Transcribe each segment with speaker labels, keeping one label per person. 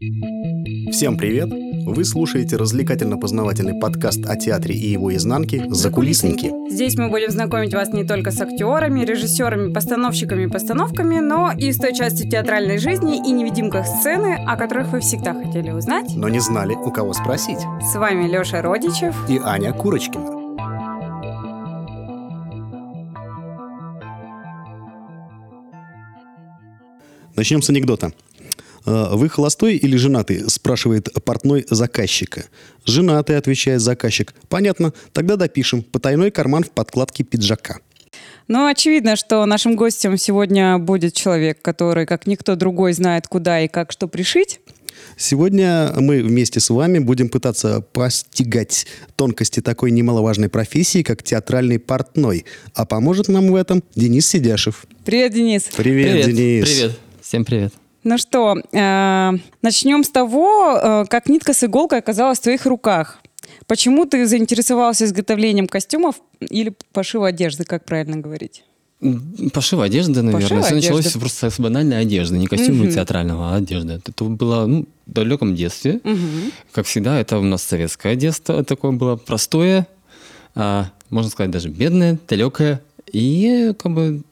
Speaker 1: Всем привет! Вы слушаете развлекательно-познавательный подкаст о театре и его изнанке «Закулисники».
Speaker 2: Здесь мы будем знакомить вас не только с актерами, режиссерами, постановщиками и постановками, но и с той частью театральной жизни и невидимках сцены, о которых вы всегда хотели узнать.
Speaker 1: Но не знали, у кого спросить.
Speaker 2: С вами Лёша Родичев
Speaker 1: И Аня Курочкина. Начнем с анекдота. «Э, Вы холостой или женатый? Спрашивает портной заказчика. Женатый, отвечает заказчик. Понятно, тогда допишем. Потайной карман в подкладке пиджака.
Speaker 2: Ну, очевидно, что нашим гостем сегодня будет человек, который, как никто другой, знает, куда и как что пришить.
Speaker 1: Сегодня мы вместе с вами будем пытаться постигать тонкости такой немаловажной профессии, как театральный портной. А поможет нам в этом Денис Сидяшев.
Speaker 2: Привет, Денис.
Speaker 1: Привет, Денис.
Speaker 3: Привет. Всем привет.
Speaker 2: Ну что, э, начнем с того, э, как нитка с иголкой оказалась в твоих руках. Почему ты заинтересовался изготовлением костюмов или пошива одежды, как правильно говорить?
Speaker 3: Пошив одежды, наверное.
Speaker 2: Пошив
Speaker 3: Все началось
Speaker 2: одежды.
Speaker 3: просто с банальной одежды, не костюма
Speaker 2: Мгм.
Speaker 3: театрального, а одежды. Это было ну, в далеком детстве.
Speaker 2: Мгм.
Speaker 3: Как всегда, это у нас советское детство такое было простое, а, можно сказать, даже бедное, далекое. И как бы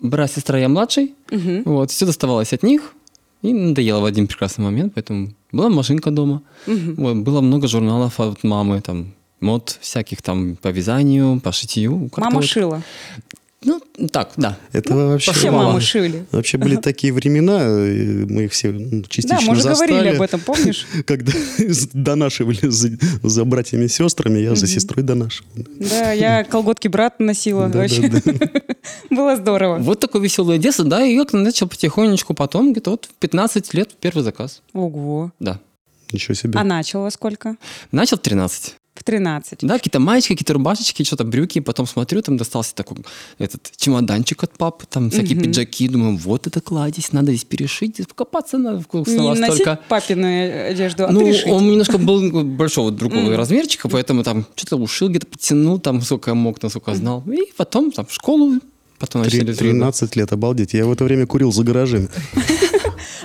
Speaker 3: брат, сестра, я младший.
Speaker 2: Мгм.
Speaker 3: Вот, все доставалось от них. И надоело в один прекрасный момент, поэтому была машинка дома.
Speaker 2: Мгм.
Speaker 3: Вот, было много журналов от мамы, там, мод всяких там по вязанию, по шитью.
Speaker 2: Мама
Speaker 3: вот.
Speaker 2: шила.
Speaker 3: Ну, так, да.
Speaker 1: Это вообще...
Speaker 2: Все мамы шили.
Speaker 1: Вообще были такие времена, мы их все ну, частично
Speaker 2: Да, мы уже
Speaker 1: застали,
Speaker 2: говорили об этом, помнишь?
Speaker 1: Когда донашивали за, за братьями и сестрами, я за сестрой донашивал.
Speaker 2: Да, я колготки брата носила.
Speaker 1: Да,
Speaker 2: Вообще.
Speaker 1: да, да.
Speaker 2: Было здорово.
Speaker 3: Вот такое веселое детство, да, и я начал потихонечку потом, где-то вот в 15 лет первый заказ,
Speaker 2: Ого.
Speaker 3: да.
Speaker 1: Ничего себе.
Speaker 2: А начал во сколько?
Speaker 3: Начал в 13.
Speaker 2: В 13.
Speaker 3: Да, какие-то маечки, какие-то рубашечки, что-то брюки, потом смотрю, там достался такой этот чемоданчик от папы, там всякие
Speaker 2: Мгм.
Speaker 3: пиджаки, думаю, вот это кладезь, надо здесь перешить, здесь покопаться надо, вкус
Speaker 2: Не носить
Speaker 3: столько.
Speaker 2: папину одежду, а
Speaker 3: ну,
Speaker 2: перешить.
Speaker 3: он немножко был большого другого размерчика, поэтому там что-то ушил, где-то потянул, там сколько мог, насколько знал. И потом там в школу, потом
Speaker 1: Три-
Speaker 3: начали...
Speaker 1: 13 лет, обалдеть. Я в это время курил за гаражами.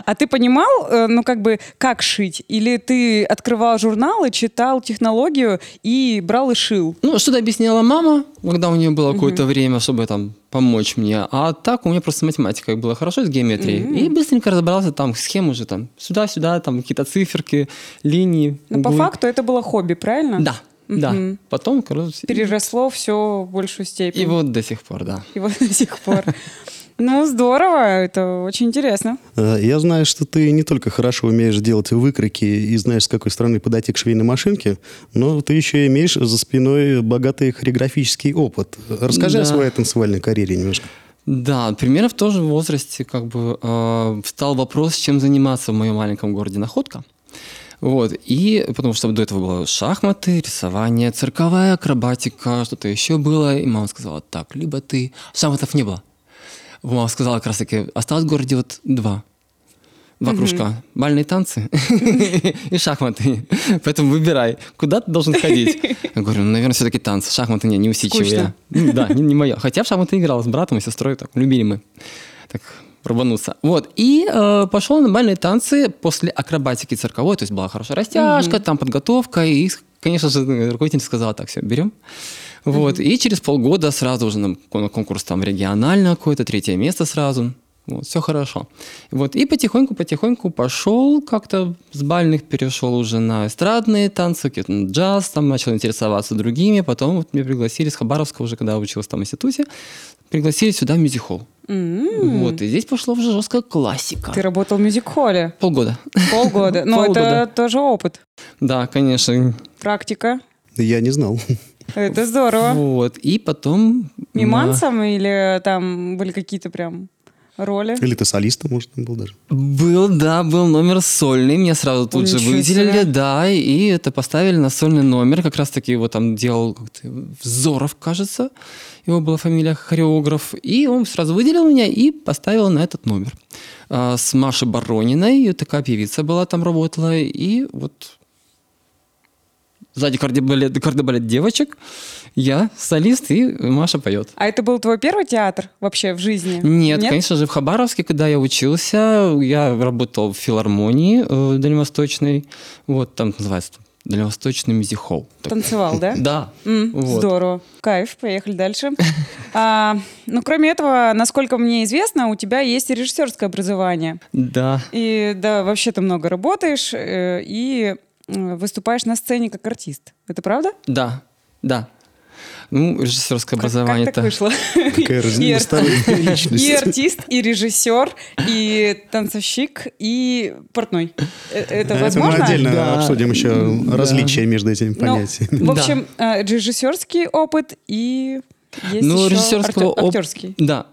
Speaker 2: А ты понимал, э, ну как бы, как шить? Или ты открывал журналы, читал технологию и брал и шил?
Speaker 3: Ну, что-то объясняла мама, когда у нее было какое-то время, чтобы там помочь мне. А так у меня просто с математикой было хорошо, с геометрией. И быстренько разобрался там, схемы уже там, сюда-сюда, там какие-то циферки, линии.
Speaker 2: Ну, по факту это было хобби, правильно?
Speaker 3: Да, да.
Speaker 2: Мгм.
Speaker 3: Потом, короче,
Speaker 2: Переросло все в большую степень.
Speaker 3: и вот до сих пор, да.
Speaker 2: И вот до сих пор. Ну, здорово, это очень интересно.
Speaker 1: Э, Я знаю, что ты не только хорошо умеешь делать выкройки и знаешь, с какой стороны подойти к швейной машинке, но ты еще имеешь за спиной богатый хореографический опыт. Расскажи о
Speaker 3: Да.
Speaker 1: своей танцевальной карьере немножко.
Speaker 3: Да, примерно в том же возрасте как бы э, встал вопрос, чем заниматься в моем маленьком городе Находка. Вот, и потому что до этого было шахматы, рисование, цирковая акробатика, что-то еще было. И мама сказала, так, либо ты... Шахматов не было. Мама сказала как раз таки, осталось в городе вот два. Два кружка. Бальные танцы и шахматы. Поэтому выбирай, куда ты должен ходить. Я говорю, ну, наверное, все-таки танцы. Шахматы не, неусидчивые.
Speaker 2: Скучно.
Speaker 3: Ну, Да, не, не мое. Хотя в шахматы играл с братом и сестрой, так, любили мы. Так, рвануться. Вот. И э, пошел на бальные танцы после акробатики цирковой, то есть была хорошая растяжка, там подготовка, и, конечно же, руководительница сказала, так, все, берем. Вот. И через полгода сразу уже на, конкурс там регионально какое-то, третье место сразу. Вот, все хорошо. Вот, и потихоньку-потихоньку пошел, как-то с бальных перешел уже на эстрадные танцы, на джаз, там начал интересоваться другими. Потом вот меня пригласили с Хабаровска уже, когда я учился там в институте, пригласили сюда в мюзик-холл.
Speaker 2: М,
Speaker 3: Вот, и здесь пошла уже жесткая классика.
Speaker 2: Ты работал в мюзик-холле
Speaker 3: Полгода.
Speaker 2: полгода. Ну, это тоже опыт.
Speaker 3: Да, конечно.
Speaker 2: Практика.
Speaker 1: Я не знал.
Speaker 2: Это здорово.
Speaker 3: Вот, и потом...
Speaker 2: Мимансом или там были какие-то прям роли?
Speaker 1: Или ты солистом, может, там был даже.
Speaker 3: Был, да, был номер сольный, меня сразу тут же
Speaker 2: Ничего
Speaker 3: выделили,
Speaker 2: себе.
Speaker 3: да, и это поставили на сольный номер, как раз-таки его там делал как-то Взоров, кажется, его была фамилия, хореограф, и он сразу выделил меня и поставил на этот номер. А, с Машей Барониной, и такая певица была там, работала, и вот Сзади кардебалет, кардебалет девочек, я солист, и Маша поет.
Speaker 2: А это был твой первый театр вообще в жизни?
Speaker 3: Нет, конечно же, в Хабаровске, когда я учился, я работал в филармонии э, дальневосточной. Вот, там называется Дальневосточный мюзик-холл.
Speaker 2: Танцевал, да?
Speaker 3: Да.
Speaker 2: М,
Speaker 3: Вот.
Speaker 2: Здорово. Кайф, поехали дальше. А, ну, кроме этого, насколько мне известно, у тебя есть и режиссерское образование.
Speaker 3: Да.
Speaker 2: И да, вообще ты много работаешь э, и выступаешь на сцене как артист. Это правда?
Speaker 3: Да. Да. Ну, режиссерское
Speaker 2: Как-
Speaker 3: образование
Speaker 2: Как так вышло?
Speaker 1: Какая разносторонняя личность.
Speaker 2: И артист, и режиссер, и танцовщик, и портной. Э, Это
Speaker 1: Это мы
Speaker 2: возможно?
Speaker 1: отдельно
Speaker 3: Да.
Speaker 1: обсудим еще
Speaker 3: Да.
Speaker 1: различия между этими
Speaker 2: Ну,
Speaker 1: понятиями.
Speaker 2: в общем, э, режиссерский опыт и есть
Speaker 3: Ну,
Speaker 2: еще
Speaker 3: режиссерского оп-
Speaker 2: актерский.
Speaker 3: Да.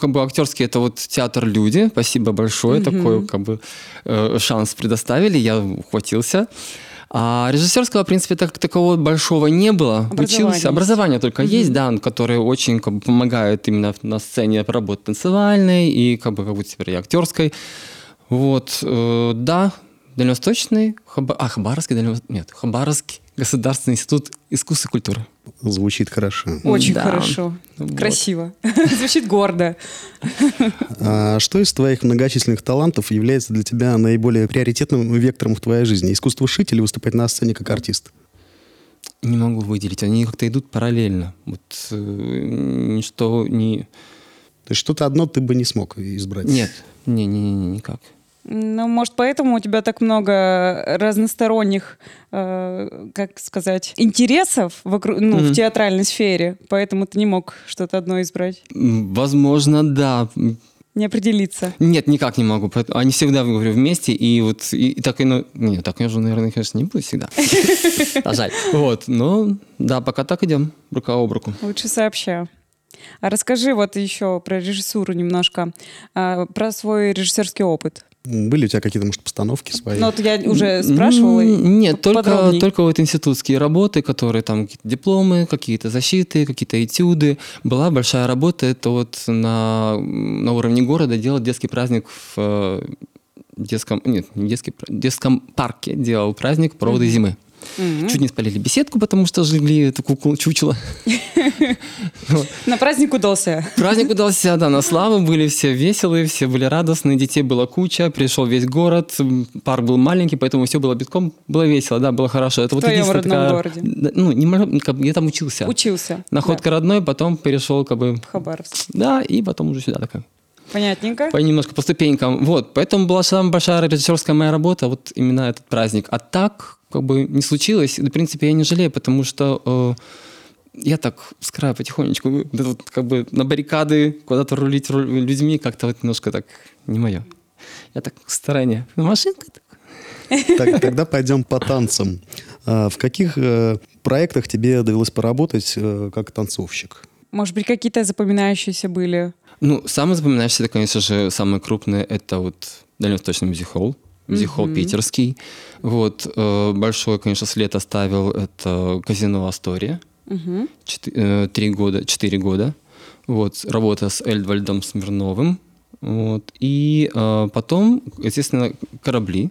Speaker 3: Как бы актерский это вот театр люди. Спасибо большое. Такой как бы э, шанс предоставили. Я ухватился. А режиссерского, в принципе, так, такого большого не было.
Speaker 2: Образование
Speaker 3: Учился. Образование только есть, да, которое очень как бы, помогает именно на сцене работать танцевальной и как бы, как бы теперь и актерской. Вот, э, да, Дальневосточный, Хаба- а, Хабаровский, Дальневосточный, нет, Хабаровский государственный институт искусства и культуры.
Speaker 1: Звучит хорошо.
Speaker 2: Очень
Speaker 3: Да.
Speaker 2: хорошо.
Speaker 3: Вот.
Speaker 2: Красиво. Звучит гордо.
Speaker 1: А что из твоих многочисленных талантов является для тебя наиболее приоритетным вектором в твоей жизни? Искусство шить или выступать на сцене как артист?
Speaker 3: Не могу выделить. Они как-то идут параллельно. Вот э, ничто не...
Speaker 1: То есть что-то одно ты бы не смог избрать?
Speaker 3: Нет. Не-не-не, никак.
Speaker 2: Ну, может, поэтому у тебя так много разносторонних, э, как сказать, интересов вокруг, ну, в
Speaker 3: Мгм.
Speaker 2: театральной сфере, поэтому ты не мог что-то одно избрать,
Speaker 3: Возможно, да.
Speaker 2: Не определиться.
Speaker 3: Нет, никак не могу. Они всегда, говорю, вместе. И вот и, и так и... Ну, нет, так я же, наверное, конечно, не буду всегда. А жаль. Вот. Но да, пока так идем. Рука об руку.
Speaker 2: Лучше сообща. А расскажи вот еще про режиссуру немножко, а, про свой режиссерский опыт.
Speaker 1: Были у тебя какие-то, может, постановки свои?
Speaker 2: Ну, вот я уже спрашивала.
Speaker 3: Нет, только, только вот институтские работы, которые там какие-то дипломы, какие-то защиты, какие-то этюды. Была большая работа, это вот на, на уровне города делать детский праздник в э, детском, нет, не детский, детском парке делал праздник проводы зимы.
Speaker 2: Мгм.
Speaker 3: Чуть не спалили беседку, потому что жгли эту куклу чучело.
Speaker 2: На праздник удался.
Speaker 3: Праздник удался, да, на славу, были все веселые, все были радостные, детей была куча, пришел весь город, парк был маленький, поэтому все было битком, было весело, да, было хорошо. Это
Speaker 2: В
Speaker 3: вот
Speaker 2: твоем родном
Speaker 3: такая-
Speaker 2: городе?
Speaker 3: Ну, не, как бы я там учился.
Speaker 2: Учился.
Speaker 3: Находка родной, потом перешел как бы...
Speaker 2: В Хабаровск.
Speaker 3: Да, и потом уже сюда такая.
Speaker 2: Понятненько.
Speaker 3: По немножко по ступенькам. Вот, поэтому была самая большая режиссерская моя работа, вот именно этот праздник. А так, как бы, не случилось. И, в принципе, я не жалею, потому что э, я так с края потихонечку, вот, как бы на баррикады куда-то рулить ру- людьми как-то вот немножко так не мое. Я так в стороне. Машинка так.
Speaker 1: Так, тогда пойдем по танцам. А, В каких э, проектах тебе довелось поработать э, как танцовщик?
Speaker 2: Может быть, какие-то запоминающиеся были?
Speaker 3: Ну, самый запоминающийся, это, конечно же, самый крупный, это вот Дальневосточный мюзик-холл. Мюзик-холл питерский. Вот, э, большой, конечно, след оставил это казино Астория.
Speaker 2: Мгм.
Speaker 3: Чет- э, Три года, четыре года. Вот, работа с Эльдвальдом Смирновым. Вот. И э, потом, естественно, корабли.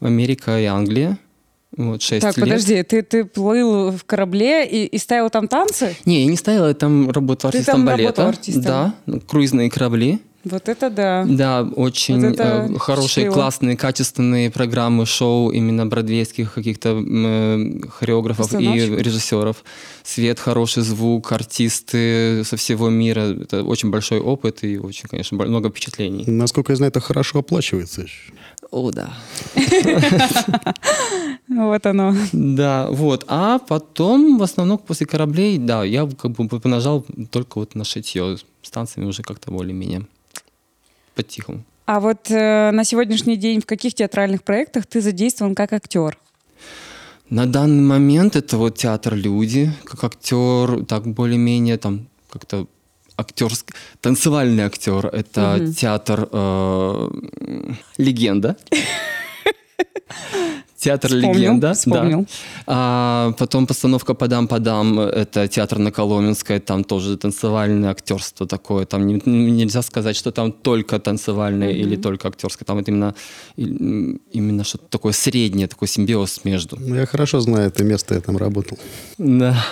Speaker 3: Америка и Англия. Вот, шесть
Speaker 2: Так,
Speaker 3: лет.
Speaker 2: подожди, ты, ты плыл в корабле и, и ставил там танцы?
Speaker 3: Не, я не ставила, я там работал
Speaker 2: Ты
Speaker 3: артистом
Speaker 2: там
Speaker 3: балета.
Speaker 2: работал артистом?
Speaker 3: Да, круизные корабли.
Speaker 2: Вот это да.
Speaker 3: Да, очень
Speaker 2: Вот это
Speaker 3: э, хорошие,
Speaker 2: впечатлило.
Speaker 3: классные, качественные программы шоу именно бродвейских каких-то э, хореографов и режиссеров. Свет, хороший звук, артисты со всего мира. Это очень большой опыт и очень, конечно, много впечатлений.
Speaker 1: Насколько я знаю, это хорошо оплачивается.
Speaker 3: О, да.
Speaker 2: Вот оно.
Speaker 3: Да, вот. А потом, в основном, после кораблей, да, я как бы понажал только вот на шитье. С танцами уже как-то более-менее по-тихому.
Speaker 2: А вот э, на сегодняшний день в каких театральных проектах ты задействован как актер?
Speaker 3: На данный момент это вот театр «Люди», как актер, так более-менее там как-то актерский, танцевальный актер. Это
Speaker 2: Мгм.
Speaker 3: театр э, «Легенда». Театр
Speaker 2: Вспомнил,
Speaker 3: легенд, да?
Speaker 2: вспомнил.
Speaker 3: Да. А, потом постановка «Подам-подам» — это театр на Коломенской, там тоже танцевальное актерство такое. Там не- нельзя сказать, что там только танцевальное или только актерское. Там это именно, именно что-то такое среднее, такой симбиоз между.
Speaker 1: Ну, я хорошо знаю это место, я там работал.
Speaker 3: Да.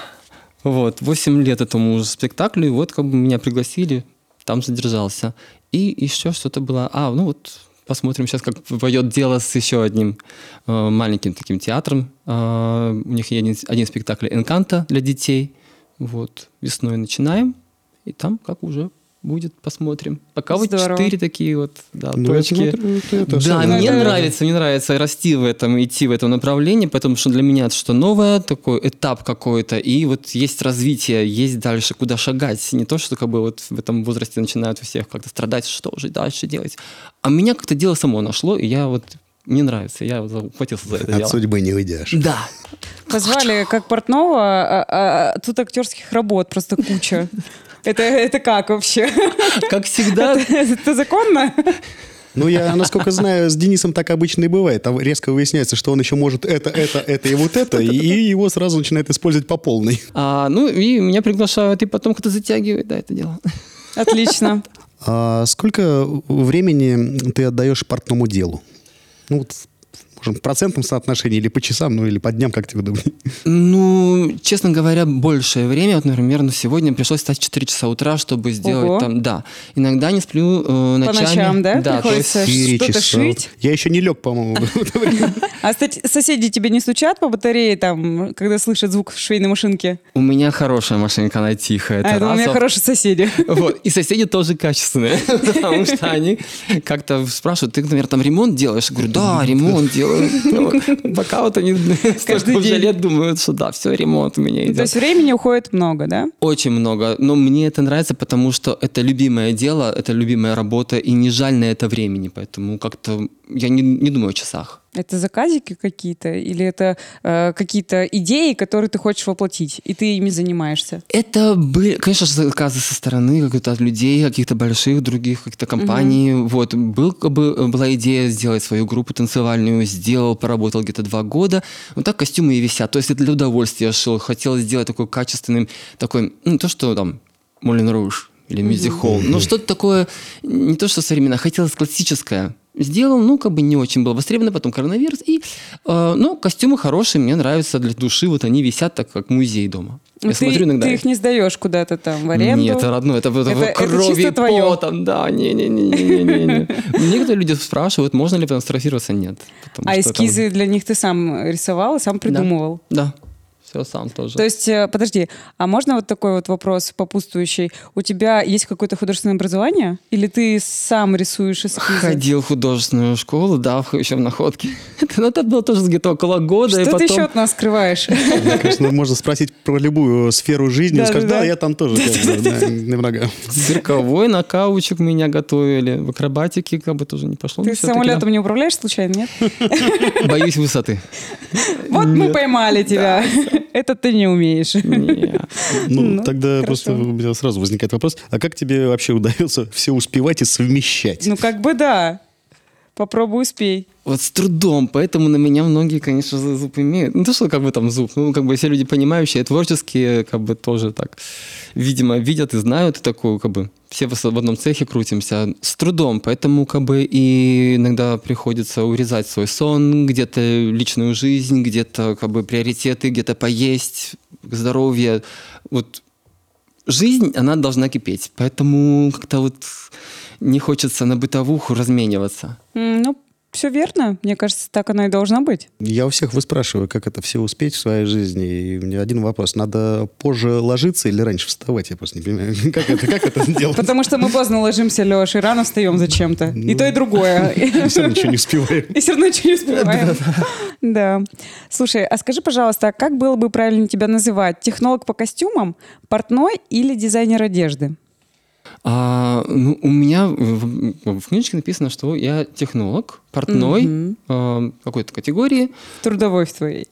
Speaker 3: Вот, 8 лет этому уже спектаклю, и вот как бы меня пригласили, там задержался. И еще что-то было. А, ну вот посмотрим сейчас, как пойдет дело с еще одним э, маленьким таким театром. Э, у них есть один, один спектакль «Энканта» для детей. Вот, весной начинаем, и там как уже будет, посмотрим. Пока вот
Speaker 2: Здорово.
Speaker 3: четыре такие вот, да,
Speaker 1: Ну,
Speaker 3: точки.
Speaker 1: смотрю, ты это
Speaker 3: да,
Speaker 1: сам-
Speaker 3: мне
Speaker 2: Это-
Speaker 3: нравится, мне нравится расти в этом, идти в этом направлении, потому что для меня это что новое, такой этап какой-то, и вот есть развитие, есть дальше куда шагать. Не то, что как бы вот в этом возрасте начинают у всех как-то страдать, что же дальше делать. А меня как-то дело само нашло, и я вот мне нравится, я вот ухватился за это
Speaker 1: От
Speaker 3: дело.
Speaker 1: судьбы не уйдешь.
Speaker 3: Да.
Speaker 2: Позвали как портного, а, а- а тут актерских работ просто куча. Это, это как вообще?
Speaker 3: Как всегда,
Speaker 2: Это законно?
Speaker 1: Ну, я, насколько знаю, с Денисом так обычно и бывает. Там резко выясняется, что он еще может это, это, это и вот это, и его сразу начинает использовать по полной.
Speaker 3: а, ну и меня приглашают, и потом кто-то затягивает, да, это дело.
Speaker 2: Отлично.
Speaker 1: А сколько времени ты отдаешь портному делу? Ну, вот, можем в процентном соотношении, или по часам, ну, или по дням, как тебе удобнее.
Speaker 3: Ну, честно говоря, большее время. Вот, например, ну, сегодня пришлось встать в 4 часа утра, чтобы сделать
Speaker 2: Ого.
Speaker 3: там... Да. Иногда не сплю э,
Speaker 2: По
Speaker 3: ночами.
Speaker 2: ночам, да?
Speaker 3: Да,
Speaker 2: Приходится что-то
Speaker 1: часа.
Speaker 2: шить?
Speaker 1: Я еще не лег, по-моему, в это время.
Speaker 2: А соседи тебе не стучат по батарее, там, когда слышат звук швейной машинки?
Speaker 3: у меня хорошая машинка, она тихая.
Speaker 2: А, у меня хорошие соседи.
Speaker 3: Вот. И соседи тоже качественные, потому что они как-то спрашивают, ты, наверное, там ремонт делаешь? Я говорю, да, ремонт делаю. Ну, Пока вот они уже лет думают, что да, все, ремонт у меня
Speaker 2: То
Speaker 3: идет.
Speaker 2: есть времени уходит много, да?
Speaker 3: Очень много. Но мне это нравится, потому что это любимое дело, это любимая работа, и не жаль на это времени. Поэтому как-то я не думаю о часах.
Speaker 2: Это заказики какие-то или это э, какие-то идеи, которые ты хочешь воплотить, и ты ими занимаешься?
Speaker 3: Это были, конечно же, заказы со стороны каких-то от людей, каких-то больших других каких-то компаний. Вот был была идея сделать свою группу танцевальную, сделал, поработал где-то два года. Вот так костюмы и висят. То есть это для удовольствия шел. Хотел сделать такой качественным, такой, ну то что там Молин Руж или Мюзик Холл, но что-то такое не то что современное, хотелось классическое. Сделал, ну, как бы не очень было востребовано, потом коронавирус. И, э, ну, костюмы хорошие, мне нравятся для души. Вот они висят так, как музей дома. Я
Speaker 2: Ну, ты,
Speaker 3: смотрю иногда.
Speaker 2: ты их не сдаешь куда-то там в аренду?
Speaker 3: Нет, это родное, это, это,
Speaker 2: Это- это
Speaker 3: крови и
Speaker 2: твое.
Speaker 3: потом, да, не-не-не-не-не. Некоторые люди спрашивают, можно ли фотографироваться, нет.
Speaker 2: А эскизы для них ты сам рисовал и сам придумывал?
Speaker 3: Да, все сам тоже.
Speaker 2: То есть, э, подожди, а можно вот такой вот вопрос попутствующий? У тебя есть какое-то художественное образование? Или ты сам рисуешь эскизы?
Speaker 3: Ходил в художественную школу, да, в- еще в находке. Это, ну, это было тоже где-то около года. и
Speaker 2: Что ты
Speaker 3: потом...
Speaker 2: еще от нас скрываешь?
Speaker 1: Мне кажется, ну, можно спросить про любую сферу жизни. Он
Speaker 2: Да,
Speaker 1: скажет,
Speaker 2: да,
Speaker 1: я там тоже немного.
Speaker 3: Цирковой на каучук меня готовили. В акробатике как бы тоже не пошло.
Speaker 2: Ты
Speaker 3: но
Speaker 2: самолетом не управляешь случайно, нет?
Speaker 3: Боюсь высоты.
Speaker 2: Вот мы поймали тебя. Это ты не умеешь.
Speaker 1: Ну,
Speaker 2: Ну,
Speaker 1: тогда просто у меня сразу возникает вопрос, а как тебе вообще удается все успевать и совмещать?
Speaker 2: Ну, как бы да. Попробуй успей.
Speaker 3: Вот с трудом, поэтому на меня многие, конечно, зуб имеют. Не то, что как бы там зуб, ну, как бы все люди понимающие, творческие, как бы тоже так, видимо, видят и знают, и такую, как бы, все в одном цехе крутимся с трудом, поэтому, как бы, и иногда приходится урезать свой сон, где-то личную жизнь, где-то, как бы, приоритеты, где-то поесть, здоровье. Вот жизнь, она должна кипеть, поэтому как-то вот не хочется на бытовуху размениваться.
Speaker 2: Ну, все верно. Мне кажется, так оно и должно быть.
Speaker 1: Я у всех выспрашиваю, как это все успеть в своей жизни. И у меня один вопрос. Надо позже ложиться или раньше вставать? Я просто не понимаю, как это, как это сделать?
Speaker 2: Потому что мы поздно ложимся, Леш, и рано встаем зачем-то. И то, и другое.
Speaker 1: Все ничего не успеваем.
Speaker 2: И все равно ничего не успеваем. Да. Слушай, а скажи, пожалуйста, а как было бы правильно тебя называть? Технолог по костюмам, портной или дизайнер одежды?
Speaker 3: А, ну, у меня в, в книжечке написано, что я технолог, портной а, какой-то категории.
Speaker 2: Трудовой в твоей.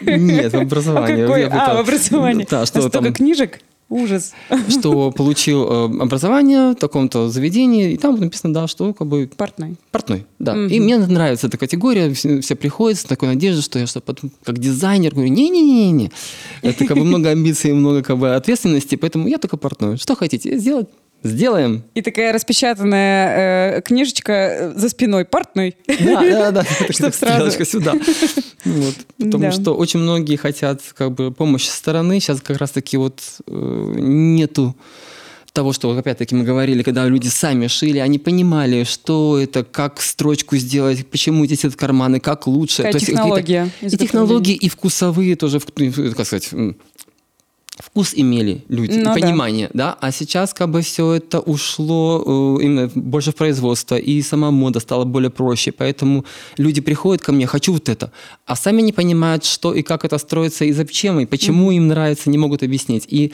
Speaker 3: Нет, в
Speaker 2: А
Speaker 3: образовании.
Speaker 2: какой?
Speaker 3: Я бы
Speaker 2: А, в образовании.
Speaker 3: Да, что
Speaker 2: А столько
Speaker 3: там
Speaker 2: книжек? Ужас.
Speaker 3: что получил э, образование в таком-то заведении, и там написано, да, что как бы
Speaker 2: Портной.
Speaker 3: Портной, да. И мне нравится эта категория. Все, все приходят с такой надеждой, что я что потом как дизайнер говорю, не-не-не-не. Это как бы много амбиций, много как бы ответственности, поэтому я только портной. Что хотите сделать? Сделаем.
Speaker 2: И такая распечатанная э, книжечка э, за спиной портной.
Speaker 3: Да, да, да.
Speaker 2: Чтоб сразу.
Speaker 3: Сюда. Вот. Потому
Speaker 2: Да.
Speaker 3: что очень многие хотят как бы помощи со стороны. Сейчас как раз-таки вот э, нету того, что, опять-таки, мы говорили, когда люди сами шили, они понимали, что это, как строчку сделать, почему здесь этот карманы, как лучше.
Speaker 2: Какая
Speaker 3: То есть
Speaker 2: технология
Speaker 3: И
Speaker 2: изготовления.
Speaker 3: технологии, и вкусовые тоже, ну, как сказать, вкус имели люди,
Speaker 2: Ну
Speaker 3: и
Speaker 2: да.
Speaker 3: понимание, да. А сейчас как бы все это ушло э, именно больше в производство, и сама мода стала более проще, поэтому люди приходят ко мне, хочу вот это, а сами не понимают, что и как это строится, и зачем, и почему им нравится, не могут объяснить. И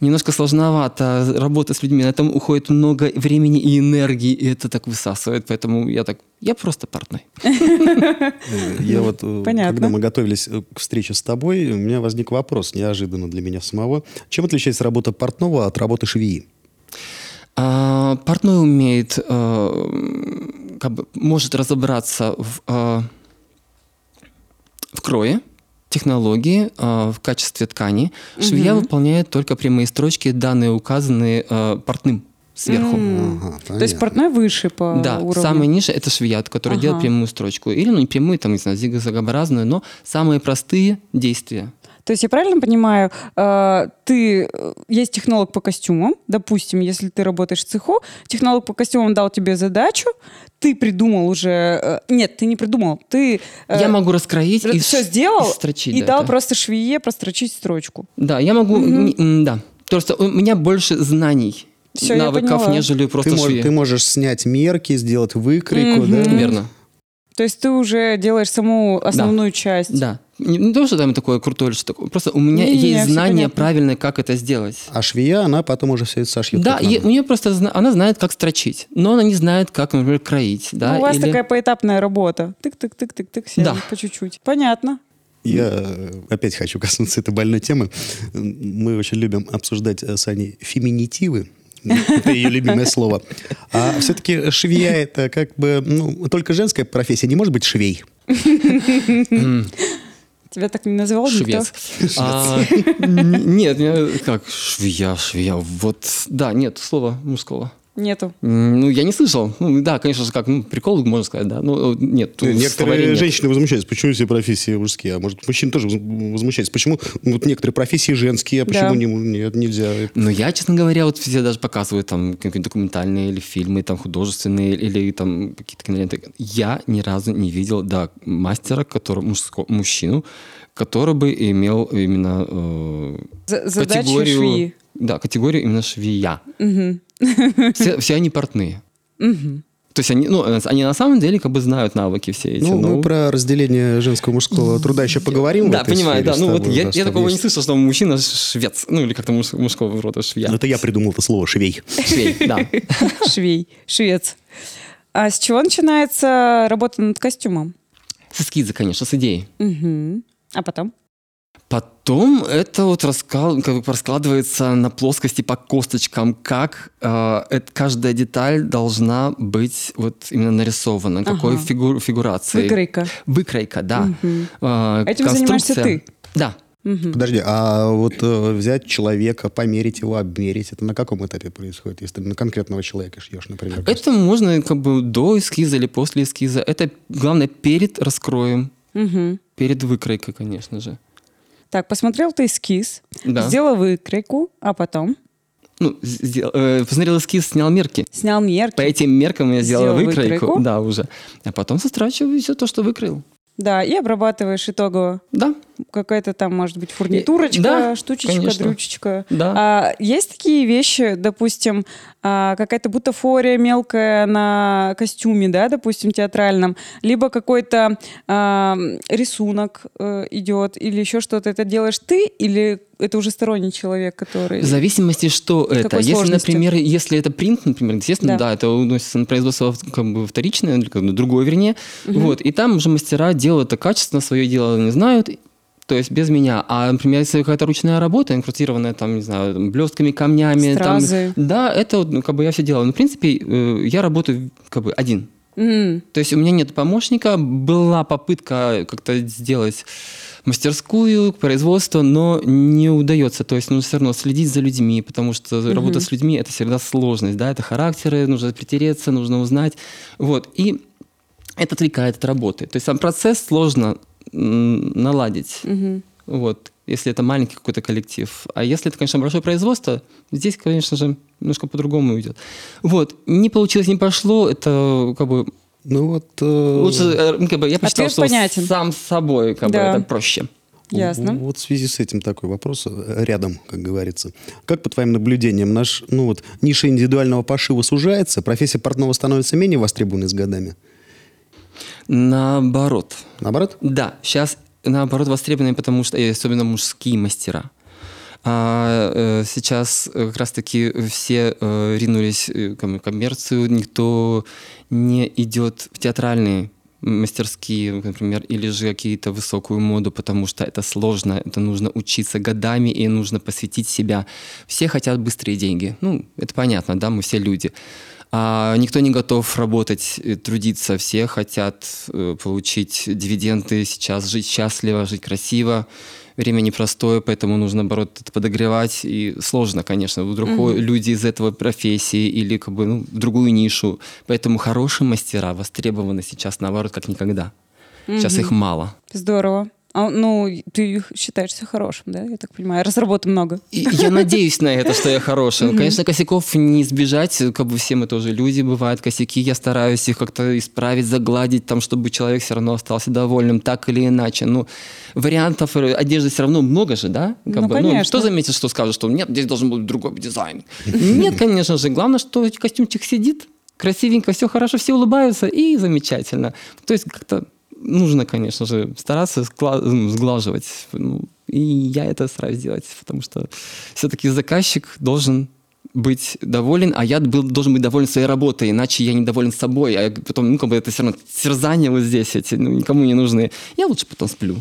Speaker 3: немножко сложновато работа с людьми, на этом уходит много времени и энергии, и это так высасывает, поэтому я так, я просто партнер.
Speaker 1: Я вот, э,
Speaker 2: Понятно.
Speaker 1: когда мы готовились э, к встрече с тобой, у меня возник вопрос, неожиданно для меня самого. Чем отличается работа портного от работы швеи?
Speaker 3: А, Портной умеет, э, как бы, может разобраться в, э, в крое, технологии, э, в качестве ткани. Швея выполняет только прямые строчки, данные указанные э, портным сверху.
Speaker 1: Ага,
Speaker 2: То есть портной выше по
Speaker 3: Да,
Speaker 2: уровню.
Speaker 3: самый ниже это швея, который
Speaker 2: Ага.
Speaker 3: делает прямую строчку. Или, ну, не прямую, там, не знаю, зигзагообразную, но самые простые действия.
Speaker 2: То есть я правильно понимаю, э, ты э, есть технолог по костюмам, допустим, если ты работаешь в цеху, технолог по костюмам дал тебе задачу, ты придумал уже, э, нет, ты не придумал, ты
Speaker 3: Я могу раскроить и
Speaker 2: все сделал
Speaker 3: и строчить.
Speaker 2: и
Speaker 3: да,
Speaker 2: дал
Speaker 3: это.
Speaker 2: просто швее прострочить строчку.
Speaker 3: Да, я могу, м, да. Просто у меня больше знаний,
Speaker 2: Всё, я
Speaker 3: навыков,
Speaker 2: поняла.
Speaker 3: нежели
Speaker 1: Ты,
Speaker 3: просто
Speaker 1: мож-
Speaker 3: швея.
Speaker 1: ты можешь снять мерки, сделать выкройку,
Speaker 2: Мгм.
Speaker 1: да?
Speaker 3: Верно.
Speaker 2: То есть ты уже делаешь саму основную часть.
Speaker 3: Да. Не, не то, что там такое крутое или что такое. Просто у меня
Speaker 2: Не-не-не,
Speaker 3: есть
Speaker 2: всё
Speaker 3: знание правильное, как это сделать.
Speaker 1: А швея, она потом уже все это сошьет.
Speaker 3: Да,
Speaker 1: надо.
Speaker 3: у нее просто зна- она знает, как строчить, но она не знает, как, например, кроить. Да,
Speaker 2: Ну, у вас
Speaker 3: или-
Speaker 2: такая поэтапная работа. Тык-тык-тык-тык-тык, все
Speaker 3: Да.
Speaker 2: по чуть-чуть. Понятно.
Speaker 1: Я э, опять хочу коснуться этой больной темы. Мы очень любим обсуждать э, с Аней феминитивы. Это ее любимое слово. А все-таки швея это как бы ну, только женская профессия. Не может быть швей.
Speaker 2: Тебя так не называл никто?
Speaker 3: Швец. А, н- Нет, как швея, швея. Вот, да, нет слова мужского.
Speaker 2: Нету.
Speaker 3: Ну, я не слышал. Ну, да, конечно же, как ну, прикол, можно сказать, да. Ну, нет, тут словарей
Speaker 1: Некоторые
Speaker 3: нет.
Speaker 1: женщины возмущаются, почему все профессии мужские, а может мужчины тоже воз- возмущаются, почему ну, вот некоторые профессии женские, а почему
Speaker 2: Да.
Speaker 1: не, нет, нельзя?
Speaker 3: Но я, честно говоря, вот все даже показывают там какие-то документальные или фильмы, там художественные, или там какие-то киноленты. Я ни разу не видел, да, мастера, который, мужско, мужчину, который бы имел именно э, категорию...
Speaker 2: швеи.
Speaker 3: Да, категорию именно швея. Все, все они портные. То есть они, ну, они на самом деле как бы знают навыки все эти.
Speaker 1: Ну,
Speaker 3: но-
Speaker 1: мы про разделение женского и мужского труда еще поговорим.
Speaker 3: Да, понимаю, да. Ну вот я, я такого не слышал, что мужчина швец. Ну или как-то муж- мужского рода швея.
Speaker 1: Ну, Это я придумал это слово «швей».
Speaker 3: Швей, да.
Speaker 2: Швей, швец. А с чего начинается работа над костюмом?
Speaker 3: С эскиза, конечно, с идеей.
Speaker 2: Мгм. А потом?
Speaker 3: Потом это вот раскал- как бы раскладывается на плоскости по косточкам, как э, эт- каждая деталь должна быть вот именно нарисована, какой
Speaker 2: Ага.
Speaker 3: фигур, фигурацией.
Speaker 2: Выкройка.
Speaker 3: Выкройка, да. Э,
Speaker 2: Этим занимаешься ты?
Speaker 3: Да.
Speaker 1: Подожди, а вот э, взять человека, померить его, обмерить, это на каком этапе происходит, если ты на конкретного человека шьешь, например?
Speaker 3: Это можно как бы до эскиза или после эскиза. Это главное перед раскроем,
Speaker 2: Мгм.
Speaker 3: перед выкройкой, конечно же.
Speaker 2: Так, посмотрел ты эскиз,
Speaker 3: Да.
Speaker 2: сделал выкройку, а потом
Speaker 3: Ну, сдел- э, посмотрел эскиз, снял мерки.
Speaker 2: снял мерки.
Speaker 3: По этим меркам я сделал
Speaker 2: Сделал
Speaker 3: выкройку.
Speaker 2: выкройку.
Speaker 3: Да, уже. А потом сострачиваю все то, что выкроил.
Speaker 2: Да, и обрабатываешь итогово.
Speaker 3: Да.
Speaker 2: Какая-то там, может быть, фурнитурочка,
Speaker 3: Да,
Speaker 2: штучечка,
Speaker 3: конечно.
Speaker 2: дрючечка.
Speaker 3: Да.
Speaker 2: А, есть такие вещи, допустим, а, какая-то бутафория мелкая на костюме, да, допустим, театральном, либо какой-то а, рисунок э, идет, или еще что-то. Это делаешь ты, или это уже сторонний человек, который...
Speaker 3: В зависимости, что это.
Speaker 2: какой
Speaker 3: Если,
Speaker 2: сложности?
Speaker 3: например, если это принт, например, естественно,
Speaker 2: Да.
Speaker 3: да, это уносится на производство как бы вторичное, или как бы другое, вернее. Вот. И там уже мастера делают это качественно, свое дело они знают. То есть без меня. А, например, если какая-то ручная работа, инкрустированная там, не знаю, там, блестками, камнями. Там,
Speaker 2: Стразы.
Speaker 3: да, это ну, как бы я все делаю. Но, в принципе, э, я работаю как бы один.
Speaker 2: М,
Speaker 3: То есть у меня нет помощника. Была попытка как-то сделать мастерскую, производство, но не удается. То есть нужно все равно следить за людьми, потому что работа с людьми – это всегда сложность, да, это характеры, нужно притереться, нужно узнать. Вот. И это отвлекает от работы. То есть сам процесс сложно наладить.
Speaker 2: мгм.
Speaker 3: Вот, если это маленький какой-то коллектив. А если это, конечно, большое производство, здесь, конечно же, немножко по-другому идет. Вот, не получилось, не пошло, это как бы
Speaker 1: Ну вот... э,
Speaker 3: лучше, э, ну, как бы, я посчитал,
Speaker 2: Ответ
Speaker 3: что
Speaker 2: понятен.
Speaker 3: сам с собой как бы,
Speaker 2: Да.
Speaker 3: это проще.
Speaker 2: Ясно.
Speaker 1: Вот в связи с этим такой вопрос э, рядом, как говорится. Как по твоим наблюдениям, наш, ну вот, ниша индивидуального пошива сужается, профессия портного становится менее востребованной с годами?
Speaker 3: Наоборот.
Speaker 1: Наоборот?
Speaker 3: Да, сейчас наоборот востребованы, потому что особенно мужские мастера. А, э, сейчас э, как раз-таки все э, ринулись к ком- коммерцию, никто не идет в театральные мастерские, например, или же какие-то высокую моду, потому что это сложно, это нужно учиться годами и нужно посвятить себя. Все хотят быстрые деньги. Ну, это понятно, да, мы все люди. А никто не готов работать, э, трудиться. Все хотят э, получить дивиденды сейчас, жить счастливо, жить красиво. Время непростое, поэтому нужно, наоборот, это подогревать. И сложно, конечно. Вдруг люди из этого профессии или как бы, ну, в другую нишу. Поэтому хорошие мастера востребованы сейчас, наоборот, как никогда. Сейчас их мало.
Speaker 2: Здорово. А, ну, ты считаешься хорошим, да? Я так понимаю. Раз работы много.
Speaker 3: И я надеюсь на это, что я хороший. Конечно, косяков не избежать, как бы все мы тоже люди, бывают косяки, я стараюсь их как-то исправить, загладить, там, чтобы человек все равно остался довольным, так или иначе. Ну, вариантов э, одежды все равно много же, да? Как
Speaker 2: Ну,
Speaker 3: бы,
Speaker 2: конечно.
Speaker 3: Что заметит, что скажет, что нет, здесь должен быть другой дизайн. Нет, конечно же, главное, что костюмчик сидит, красивенько, все хорошо, все улыбаются, и замечательно. То есть как-то нужно, конечно же, стараться сглаживать. Ну, и я это стараюсь делать, потому что все-таки заказчик должен быть доволен, а я был, должен быть доволен своей работой, иначе я недоволен собой, а потом, ну, как бы это все равно терзания вот здесь эти, ну, никому не нужны. Я лучше потом сплю.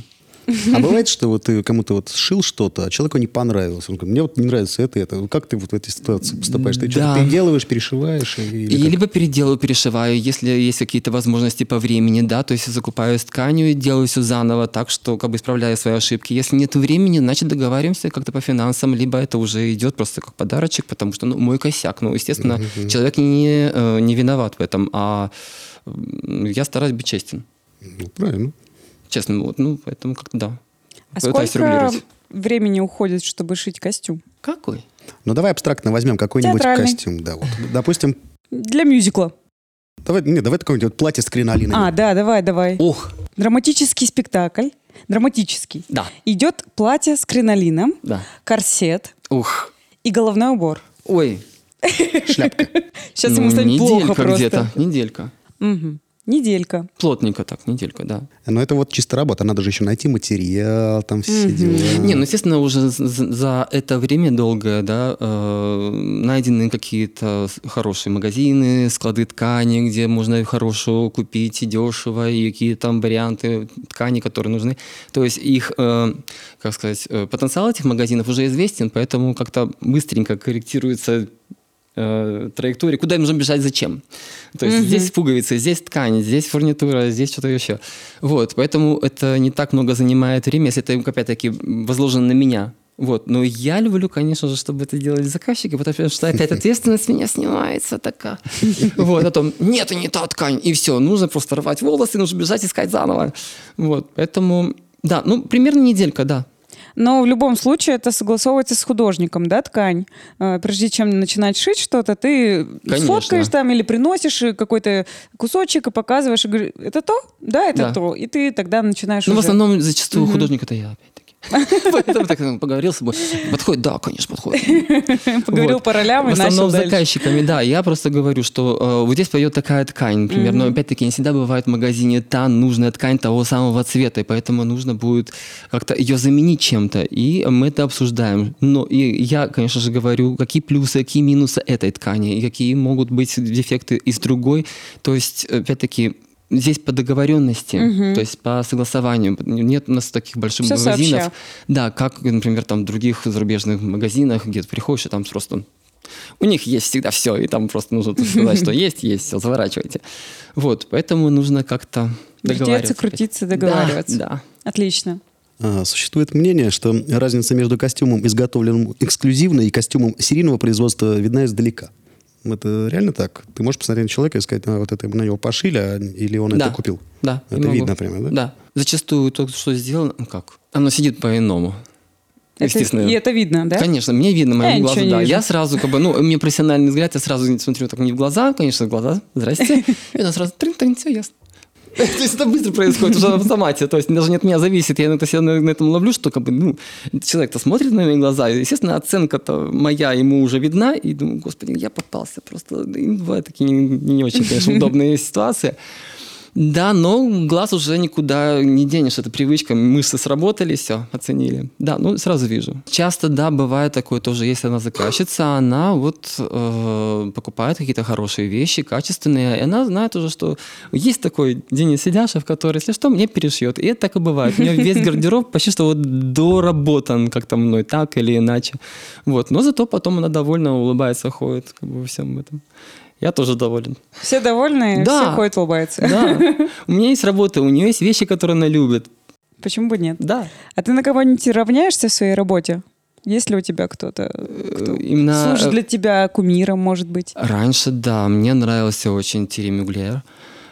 Speaker 1: А бывает, что вот ты кому-то вот сшил что-то, а человеку не понравилось. Он говорит, мне вот не нравится это это. Как ты вот в этой ситуации поступаешь? Ты
Speaker 3: Да.
Speaker 1: что-то переделываешь, перешиваешь? Или как?
Speaker 3: либо переделаю, перешиваю, если есть какие-то возможности по времени, да, то есть закупаю тканью и делаю все заново так, что как бы исправляю свои ошибки. Если нет времени, значит договариваемся как-то по финансам, либо это уже идет просто как подарочек, потому что, ну, мой косяк. Ну, естественно, человек не, э, не виноват в этом, а я стараюсь быть честен.
Speaker 1: Ну, правильно.
Speaker 3: Честно, вот, ну, поэтому как-то да.
Speaker 2: А
Speaker 3: Пытаюсь
Speaker 2: сколько
Speaker 3: регулировать.
Speaker 2: времени уходит, чтобы шить костюм?
Speaker 3: Какой?
Speaker 1: Ну, давай абстрактно возьмем какой-нибудь
Speaker 2: Театральный.
Speaker 1: костюм. Да, вот. Допустим,
Speaker 2: Для мюзикла.
Speaker 1: давай, не, давай какое-нибудь вот платье с кринолинами.
Speaker 2: А, да, давай, давай.
Speaker 3: Ох,
Speaker 2: Драматический спектакль. Драматический.
Speaker 3: да,
Speaker 2: Идет платье с кринолином,
Speaker 3: да. корсет. Ух,
Speaker 2: и головной убор.
Speaker 3: ой,
Speaker 1: Шляпка.
Speaker 2: Сейчас
Speaker 3: ну,
Speaker 2: ему станет плохо
Speaker 3: неделька
Speaker 2: просто.
Speaker 3: где-то, неделька.
Speaker 2: Неделька.
Speaker 3: Плотненько так, неделька, да.
Speaker 1: Но это вот чисто работа. Надо же еще найти материал, там все дела.
Speaker 3: Не, ну, естественно, уже за это время долгое, да, э, найдены какие-то хорошие магазины, склады ткани, где можно хорошую купить и дешево, и какие там варианты ткани, которые нужны. То есть их, э, как сказать, э, потенциал этих магазинов уже известен, поэтому как-то быстренько корректируется э, траектория, куда им нужно бежать, зачем. То есть здесь пуговицы, здесь ткань, здесь фурнитура, здесь что-то еще. Вот, поэтому это не так много занимает время, если это, опять-таки, возложено на меня. Вот, но я люблю, конечно же, чтобы это делали заказчики, потому что опять ответственность меня снимается такая. Вот, а то нет, не та ткань, и все, нужно просто рвать волосы, нужно бежать искать заново. Вот, поэтому, да, ну, примерно неделька, да.
Speaker 2: Но в любом случае это согласовывается с художником, да, ткань. Э, Прежде чем начинать шить что-то, ты
Speaker 3: Конечно.
Speaker 2: сфоткаешь там или приносишь э, какой-то кусочек и показываешь, и говоришь, это то? Да, это
Speaker 3: Да.
Speaker 2: то. И ты тогда начинаешь
Speaker 3: Ну, в
Speaker 2: уже-
Speaker 3: основном, зачастую художник это я, опять-таки. Поэтому так поговорил с собой. Подходит, да, конечно, подходит.
Speaker 2: поговорил по ролям и
Speaker 3: В основном
Speaker 2: начал
Speaker 3: с
Speaker 2: дальше.
Speaker 3: заказчиками, да. Я просто говорю, что э, вот здесь пойдет такая ткань, например, но опять-таки не всегда бывает в магазине та нужная ткань того самого цвета, и поэтому нужно будет как-то ее заменить чем-то, и мы это обсуждаем. Но и я, конечно же, говорю, какие плюсы, какие минусы этой ткани, и какие могут быть дефекты из другой. То есть, опять-таки, здесь по договоренности, то есть по согласованию. Нет у нас таких больших
Speaker 2: Всё
Speaker 3: магазинов.
Speaker 2: сообща.
Speaker 3: Да, как, например, там в других зарубежных магазинах, где ты приходишь, и там просто у них есть всегда все, и там просто нужно сказать, что есть, есть, все, заворачивайте. Вот, поэтому нужно как-то
Speaker 2: Вертеться,
Speaker 3: договариваться.
Speaker 2: крутиться,
Speaker 3: Да,
Speaker 2: договариваться.
Speaker 3: Да,
Speaker 2: Отлично.
Speaker 1: А, Существует мнение, что разница между костюмом, изготовленным эксклюзивно, и костюмом серийного производства видна издалека. Это реально так? Ты можешь посмотреть на человека и сказать, а, вот это на него пошили, а, или он
Speaker 3: Да.
Speaker 1: это купил?
Speaker 3: да.
Speaker 1: Это
Speaker 3: могу.
Speaker 1: видно прямо, да?
Speaker 3: Да. Зачастую то, что сделано, ну как, оно сидит по-иному.
Speaker 2: Это-
Speaker 3: Естественно.
Speaker 2: и это видно, да?
Speaker 3: Конечно, мне видно
Speaker 2: Я
Speaker 3: моим
Speaker 2: не
Speaker 3: да.
Speaker 2: вижу.
Speaker 3: Я сразу, как бы, ну, у меня профессиональный взгляд, я сразу смотрю так не в глаза, конечно, в глаза, здрасте, и она сразу трин-трин, все ясно. То есть это быстро происходит, уже в автомате. То есть даже не от меня зависит. Я это, себя на, этом ловлю, что как бы, ну, человек-то смотрит на мои глаза. И, естественно, оценка-то моя ему уже видна. И думаю, господи, я попался. Просто бывают такие не очень, конечно, удобные ситуации. Да, но глаз уже никуда не денешь. Это привычка. Мышцы сработали, все, оценили. Да, ну сразу вижу. Часто, да, бывает такое тоже, если она заказчица, она вот э, покупает какие-то хорошие вещи, качественные, и она знает уже, что есть такой Денис Сидяшев, который, если что, мне перешьет. И это так и бывает. У него весь гардероб почти что вот доработан как-то мной, так или иначе. Вот. Но зато потом она довольно улыбается, ходит как бы во всем этом. Я тоже доволен.
Speaker 2: Все довольны,
Speaker 3: Да.
Speaker 2: все ходят, улыбаются.
Speaker 3: Да. У меня есть работа, у нее есть вещи, которые она любит.
Speaker 2: Почему бы нет?
Speaker 3: Да.
Speaker 2: А ты на кого-нибудь равняешься в своей работе? Есть ли у тебя кто-то, кто
Speaker 3: Э, Именно
Speaker 2: служит
Speaker 3: э,
Speaker 2: для тебя кумиром, может быть?
Speaker 3: раньше, да, мне нравился очень Тири Мюглер.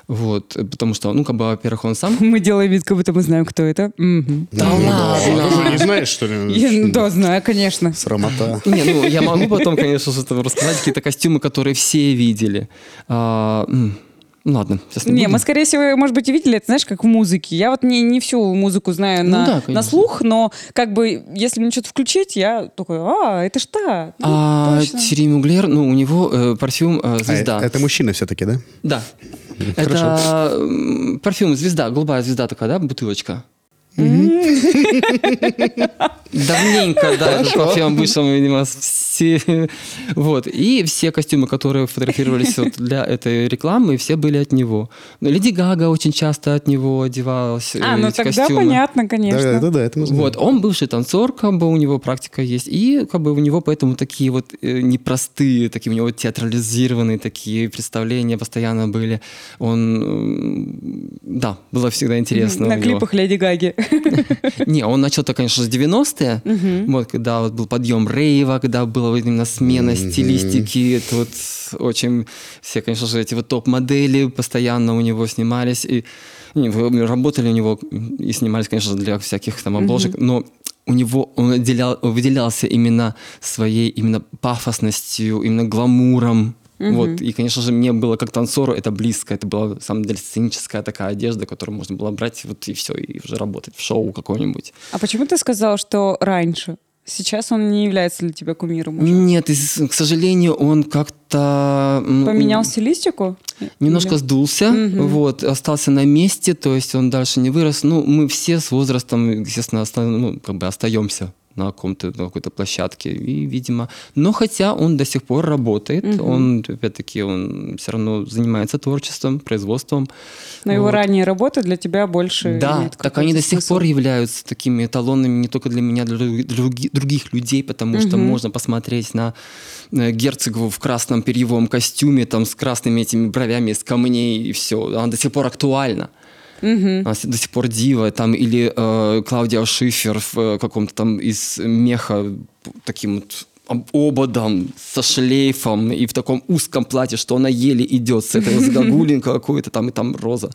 Speaker 3: Вот, э, потому что, ну, как бы, во-первых, он сам...
Speaker 2: Мы делаем вид, как будто мы знаем, кто это. Мгм.
Speaker 3: Да
Speaker 1: Ну,
Speaker 3: ладно.
Speaker 1: Ты же не знаешь, что ли?
Speaker 2: Я- ну да, знаю, конечно.
Speaker 1: Срамота.
Speaker 3: Не, ну, я могу потом, конечно, что-то рассказать, какие-то костюмы, которые все видели. А, ну, ладно, сейчас не
Speaker 2: Не,
Speaker 3: буду.
Speaker 2: мы, скорее всего, может быть, и видели это, знаешь, как в музыке. Я вот не, не всю музыку знаю
Speaker 3: Ну
Speaker 2: на,
Speaker 3: да,
Speaker 2: на слух, но как бы, если мне что-то включить, я такой, а, это ж та. Ну,
Speaker 3: А,
Speaker 2: точно.
Speaker 3: Тири Мюглер, ну, у него э, парфюм э,
Speaker 1: А,
Speaker 3: «Звезда».
Speaker 1: это мужчина все-таки, да?
Speaker 3: Да. Это парфюм «Звезда», голубая звезда такая, да, бутылочка? Давненько, да, этот парфюм вышел, видимо, все... Вот. И все костюмы, которые фотографировались вот для этой рекламы, все были от него. Леди Гага очень часто от него одевалась.
Speaker 2: А,
Speaker 3: э,
Speaker 2: ну
Speaker 3: эти
Speaker 2: тогда
Speaker 3: костюмы.
Speaker 2: понятно, конечно.
Speaker 1: Да, да, да, это мы знаем.
Speaker 3: Вот, он бывший танцор, как бы у него практика есть, и как бы у него поэтому такие вот э, непростые, такие у него театрализированные такие представления постоянно были. Он, да, было всегда интересно.
Speaker 2: На
Speaker 3: у него.
Speaker 2: клипах Леди Гаги.
Speaker 3: Не, он начал-то, конечно, с 90-е, вот, когда вот был подъем рейва, когда была именно смена стилистики, это вот очень, все, конечно же, эти вот топ-модели постоянно у него снимались, и не, вы- работали у него и снимались, конечно, для всяких там обложек, но у него он отделял, выделялся именно своей именно пафосностью, именно гламуром. Вот, и, конечно же, мне было как танцору это близко. Это была, на самом деле, сценическая такая одежда, которую можно было брать, вот и все, и уже работать в шоу какое-нибудь.
Speaker 2: А почему ты сказал, что раньше? Сейчас он не является для тебя кумиром уже?
Speaker 3: Нет, к сожалению, он как-то...
Speaker 2: Поменял стилистику?
Speaker 3: Немножко
Speaker 2: Или-
Speaker 3: сдулся, вот, остался на месте, то есть он дальше не вырос. Ну, мы все с возрастом, естественно, оста- ну, как бы остаемся на, каком-то, на какой-то площадке. И, видимо... Но хотя он до сих пор работает, он, опять-таки, он все равно занимается творчеством, производством.
Speaker 2: Но его
Speaker 3: Вот.
Speaker 2: ранние работы для тебя больше
Speaker 3: Да, так они до
Speaker 2: какой-то
Speaker 3: сих
Speaker 2: смысл.
Speaker 3: пор являются такими эталонами не только для меня, для друг- други- других людей, потому что можно посмотреть на э, Герцегову в красном перьевом костюме, там с красными этими бровями, с камней и все. Она до сих пор актуальна. Она с- до сих пор дива, там, или э, Клаудия Шифер в э, каком-то там из меха таким вот об- ободом, со шлейфом и в таком узком платье, что она еле идет с этой загогулинка какой-то там, и там роза.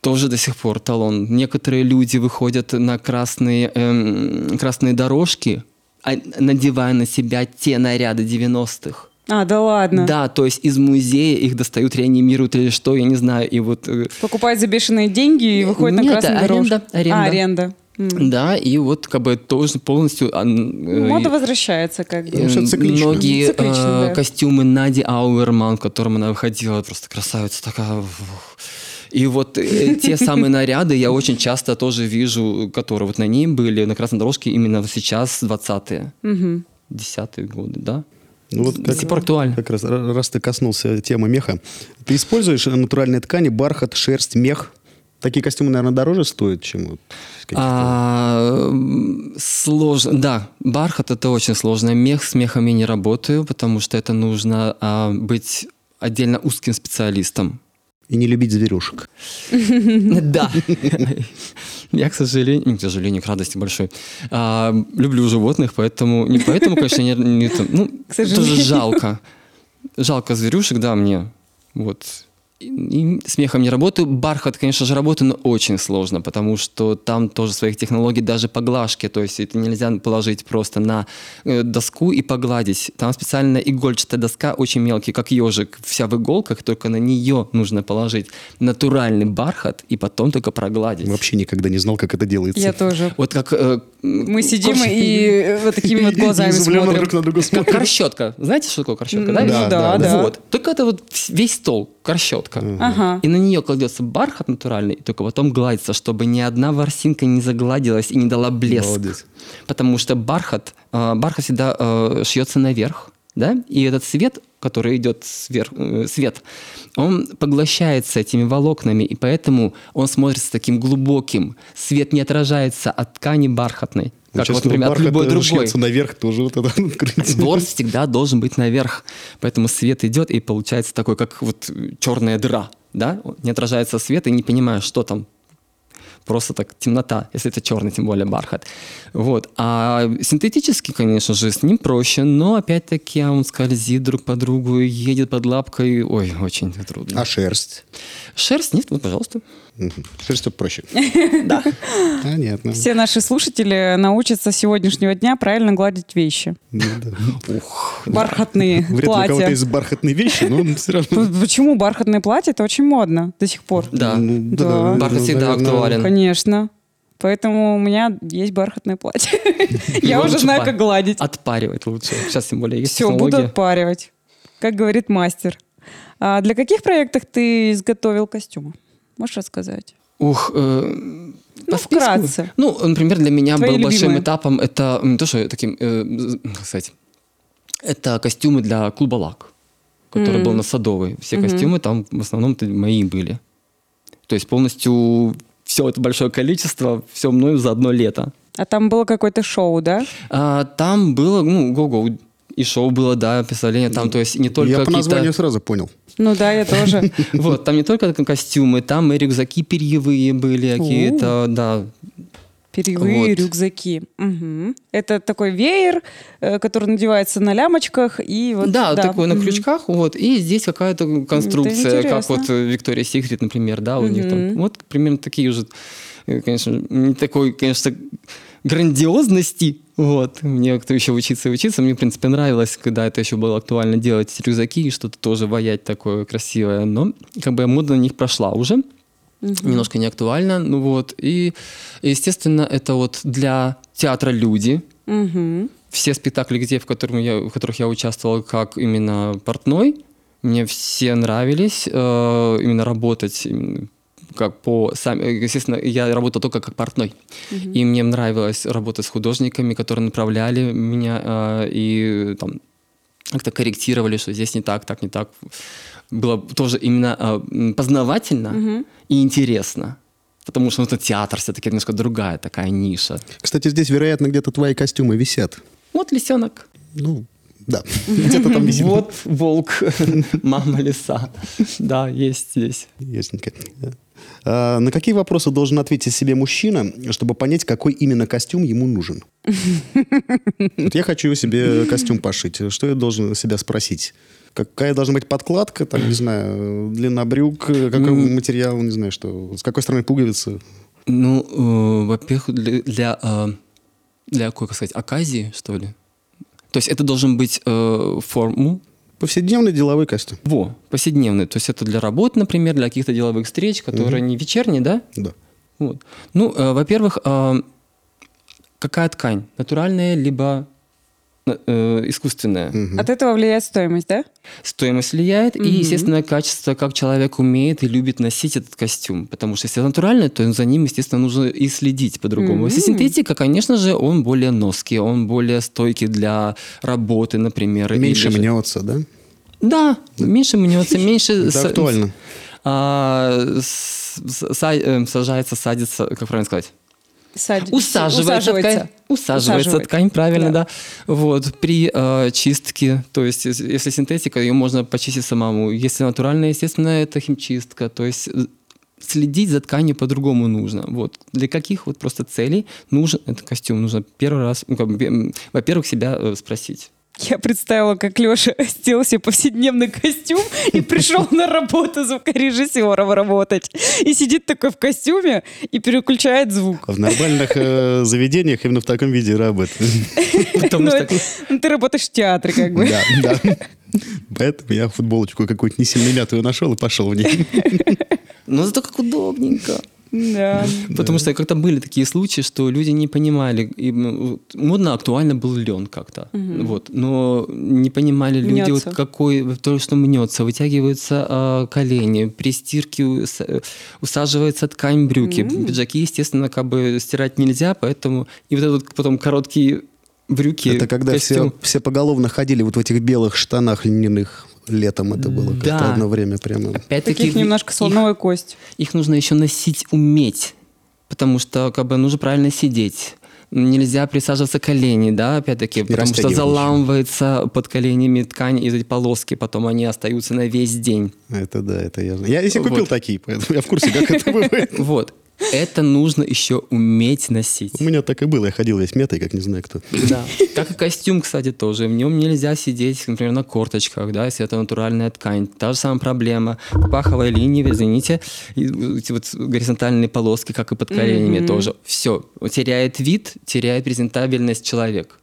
Speaker 3: Тоже до сих пор талон. Некоторые люди выходят на красные, эм, красные дорожки, а- надевая на себя те наряды 90-х.
Speaker 2: А, да ладно.
Speaker 3: Да, то есть из музея их достают, реанимируют или что, я не знаю. И вот э,
Speaker 2: Покупает за бешеные деньги и выходит на
Speaker 3: Нет,
Speaker 2: красную
Speaker 3: аренда,
Speaker 2: дорожку.
Speaker 3: аренда.
Speaker 2: А, аренда. М.
Speaker 3: Да, и вот как бы тоже полностью... а, н-
Speaker 2: Мода
Speaker 3: э,
Speaker 2: возвращается как бы.
Speaker 3: э,
Speaker 1: циклично.
Speaker 3: Многие
Speaker 2: Циклично,
Speaker 3: э,
Speaker 2: да.
Speaker 3: костюмы Нади Ауэрман, в котором она выходила, просто красавица такая. И вот э, те самые наряды я очень часто тоже вижу, которые вот на ней были, на красной дорожке именно сейчас, 20-е,
Speaker 2: Мгм.
Speaker 3: 10-е годы, да?
Speaker 1: Ну, вот
Speaker 3: До сих пор актуально.
Speaker 1: Как раз, ра- раз ты коснулся темы меха, ты используешь натуральные ткани, бархат, шерсть, мех? Такие костюмы, наверное, дороже стоят, чем вот
Speaker 3: А, сложно, да, бархат это очень сложно. Мех с мехом я не работаю, потому что это нужно а, быть отдельно узким специалистом.
Speaker 1: И не любить зверюшек.
Speaker 3: Да. Я, к сожалению, не к сожалению, к радости большой, а, люблю животных, поэтому, не поэтому, конечно, не, ну,
Speaker 2: К сожалению.
Speaker 3: тоже жалко. Жалко зверюшек, да, мне. Вот. И, и с мехом не работаю. Бархат, конечно же, работаю, но очень сложно, потому что там тоже своих технологий, даже поглажки. То есть это нельзя положить просто на э, доску и погладить. Там специальная игольчатая доска, очень мелкий, как ежик, вся в иголках, только на нее нужно положить натуральный бархат и потом только прогладить.
Speaker 1: Вообще никогда не знал, как это делается.
Speaker 2: Я тоже.
Speaker 3: Вот как... э,
Speaker 2: Мы сидим
Speaker 3: корж-
Speaker 2: и вот такими вот глазами смотрим.
Speaker 1: друг на друга
Speaker 3: Как
Speaker 1: смотрим.
Speaker 3: корщетка. Знаете, что такое корщетка, да,
Speaker 1: да,
Speaker 2: да.
Speaker 3: Вот. Только это вот весь стол, корщетка.
Speaker 2: Ага.
Speaker 3: И на нее кладется бархат натуральный, и только потом гладится, чтобы ни одна ворсинка не загладилась и не дала блеск.
Speaker 1: Молодец.
Speaker 3: Потому что бархат, э, бархат всегда э, шьется наверх, да, и этот свет, который идет сверх, э, свет, он поглощается этими волокнами, и поэтому он смотрится таким глубоким. Свет не отражается от ткани бархатной, как вот, например, от любой
Speaker 1: э,
Speaker 3: другой.
Speaker 1: наверх тоже вот это открытие.
Speaker 3: Ворс всегда должен быть наверх. Поэтому свет идет, и получается такой, как вот черная дыра. Да? Не отражается свет, и не понимаешь, что там. Просто так темнота, если это черный, тем более бархат. Вот. А синтетический, конечно же, с ним проще, но опять-таки он скользит друг по другу, едет под лапкой. Ой, очень трудно.
Speaker 1: А шерсть?
Speaker 3: Шерсть нет, вот, пожалуйста.
Speaker 1: Шерсть все проще.
Speaker 3: Да.
Speaker 1: Понятно.
Speaker 2: Все наши слушатели научатся с сегодняшнего дня правильно гладить вещи.
Speaker 1: Ну.
Speaker 3: Ух.
Speaker 2: Бархатные
Speaker 1: Вряд ли у кого-то
Speaker 2: платья.
Speaker 1: есть бархатные вещи, но все равно.
Speaker 2: Почему бархатные платья? Это очень модно до сих пор.
Speaker 3: Да.
Speaker 1: Ну,
Speaker 2: Да.
Speaker 3: Бархат
Speaker 1: ну,
Speaker 3: всегда актуален.
Speaker 2: Конечно. Поэтому у меня есть бархатное платье. Я уже знаю, как гладить.
Speaker 3: Отпаривать лучше. Сейчас тем более есть
Speaker 2: Все, буду отпаривать. Как говорит мастер. А для каких проектов ты изготовил костюмы? Можешь рассказать?
Speaker 3: Ух, э, по
Speaker 2: Ну,
Speaker 3: списку.
Speaker 2: вкратце.
Speaker 3: Ну, например, для меня
Speaker 2: Твои
Speaker 3: был большим
Speaker 2: любимые.
Speaker 3: этапом это не то, что таким, э, сказать, это костюмы для клуба Лак, который
Speaker 2: М.
Speaker 3: был на Садовой. Все костюмы там в основном мои были. То есть полностью все это большое количество, все мною за одно лето.
Speaker 2: А там было какое-то шоу, да?
Speaker 3: А, там было, ну, го-го, и шоу было, да, представление там, то есть не только
Speaker 1: Я по названию сразу понял.
Speaker 2: Ну да, я тоже.
Speaker 3: Вот, там не только костюмы, там и рюкзаки перьевые были какие-то, да,
Speaker 2: Перьевые
Speaker 3: Вот.
Speaker 2: рюкзаки. Мгм. Это такой веер, э, который надевается на лямочках и вот.
Speaker 3: да, такой на крючках, вот, и здесь какая-то конструкция, как вот Виктория Секрет, например, да, у них там, вот примерно такие же, э, конечно, не такой, конечно, грандиозности, вот, мне кто еще учиться и учиться, мне, в принципе, нравилось, когда это еще было актуально делать рюкзаки и что-то тоже воять такое красивое, но как бы мода на них прошла уже, немножко не актуально, ну вот, и, естественно, это вот для театра люди,
Speaker 2: Мгм.
Speaker 3: все спектакли, где, в, котором я, в которых я участвовал как именно портной, мне все нравились э, именно работать как по сами, естественно, я работал только как портной, и мне нравилось работать с художниками, которые направляли меня э, и там как-то корректировали, что здесь не так, так не так. Было тоже именно э, познавательно и интересно. Потому что ну, это театр, все-таки немножко другая такая ниша.
Speaker 1: Кстати, здесь, вероятно, где-то твои костюмы висят.
Speaker 3: Вот лисенок.
Speaker 1: Ну, да. Где-то там висит.
Speaker 3: Вот волк, мама лиса. Да, есть здесь.
Speaker 1: Ясненько. А, на какие вопросы должен ответить себе мужчина, чтобы понять, какой именно костюм ему нужен? Вот я хочу себе костюм пошить. Что я должен себя спросить? Какая должна быть подкладка, там, не знаю, длина брюк, какой материал, не знаю, что, с какой стороны пуговицы?
Speaker 3: Ну, э, во-первых, для, для, э, для какой, как сказать, оказии, что ли? То есть это должен быть э, форму,
Speaker 1: Повседневный деловой костюм.
Speaker 3: во, повседневный. То есть это для работы, например, для каких-то деловых встреч, которые не вечерние, да?
Speaker 1: Да.
Speaker 3: Вот. Ну, э, во-первых, э, какая ткань? Натуральная, либо э, искусственное.
Speaker 2: От этого влияет стоимость, да?
Speaker 3: Стоимость влияет, и, естественно, качество, как человек умеет и любит носить этот костюм. Потому что если натуральный, то за ним, естественно, нужно и следить по-другому. Если синтетика, конечно же, он более ноский, он более стойкий для работы, например.
Speaker 1: Меньше
Speaker 3: или
Speaker 1: мнется, да?
Speaker 3: Да, меньше мнется, меньше...
Speaker 1: Это актуально.
Speaker 3: а, э, сажается, садится, как правильно сказать?
Speaker 2: Садится.
Speaker 3: Усаживается, ткань. Усаживается
Speaker 2: Усаживает.
Speaker 3: ткань, правильно,
Speaker 2: Да.
Speaker 3: да. Вот, при э, чистке, то есть ес- если синтетика, ее можно почистить самому. Если натуральная, естественно, это химчистка. То есть э, следить за тканью по-другому нужно. Вот. Для каких вот просто целей нужен этот костюм? Нужно первый раз, ну, как бы, во-первых, себя э, спросить.
Speaker 2: Я представила, как Леша сделал себе повседневный костюм и пришел на работу звукорежиссером работать. И сидит такой в костюме и переключает звук.
Speaker 1: В нормальных э, заведениях именно в таком виде работает.
Speaker 3: Потому
Speaker 2: Ну,
Speaker 3: что
Speaker 2: ну, ты работаешь в театре, как бы.
Speaker 1: Да, да. Поэтому я футболочку какую-то не сильно мятую нашел и пошел в ней.
Speaker 3: Ну, зато как удобненько.
Speaker 2: Да.
Speaker 3: Потому что как-то были такие случаи, что люди не понимали, и, вот, модно, актуально был лен как-то, вот, но не понимали люди, вот
Speaker 2: Мнется.
Speaker 3: какой, то, что мнется, вытягиваются а, колени, при стирке ус- э, усаживается ткань брюки, пиджаки, естественно, как бы стирать нельзя, поэтому и вот это вот потом короткие брюки,
Speaker 1: Это когда все,
Speaker 3: костюм.
Speaker 1: все поголовно ходили вот в этих белых штанах льняных. Летом это было как-то
Speaker 3: Да.
Speaker 1: одно время прямо.
Speaker 3: Опять-таки
Speaker 2: Таких немножко
Speaker 3: их-
Speaker 2: слоновая кость.
Speaker 3: их нужно еще носить уметь, потому что как бы нужно правильно сидеть. Нельзя присаживаться колени, да, опять-таки, потому что заламывается под коленями ткань, и эти полоски потом они остаются на весь день.
Speaker 1: Это да, это я знаю. Я если купил
Speaker 3: Вот.
Speaker 1: такие, поэтому я в курсе, как это бывает.
Speaker 3: Вот. Это нужно еще уметь носить.
Speaker 1: У меня так и было. Я ходил весь метой, как не знаю кто.
Speaker 3: Да. Как и костюм, кстати, тоже. В нем нельзя сидеть, например, на корточках, да, если это натуральная ткань. Та же самая проблема. Паховая линия, извините, и эти вот горизонтальные полоски, как и под коленями тоже. Все. Теряет вид, теряет презентабельность человек.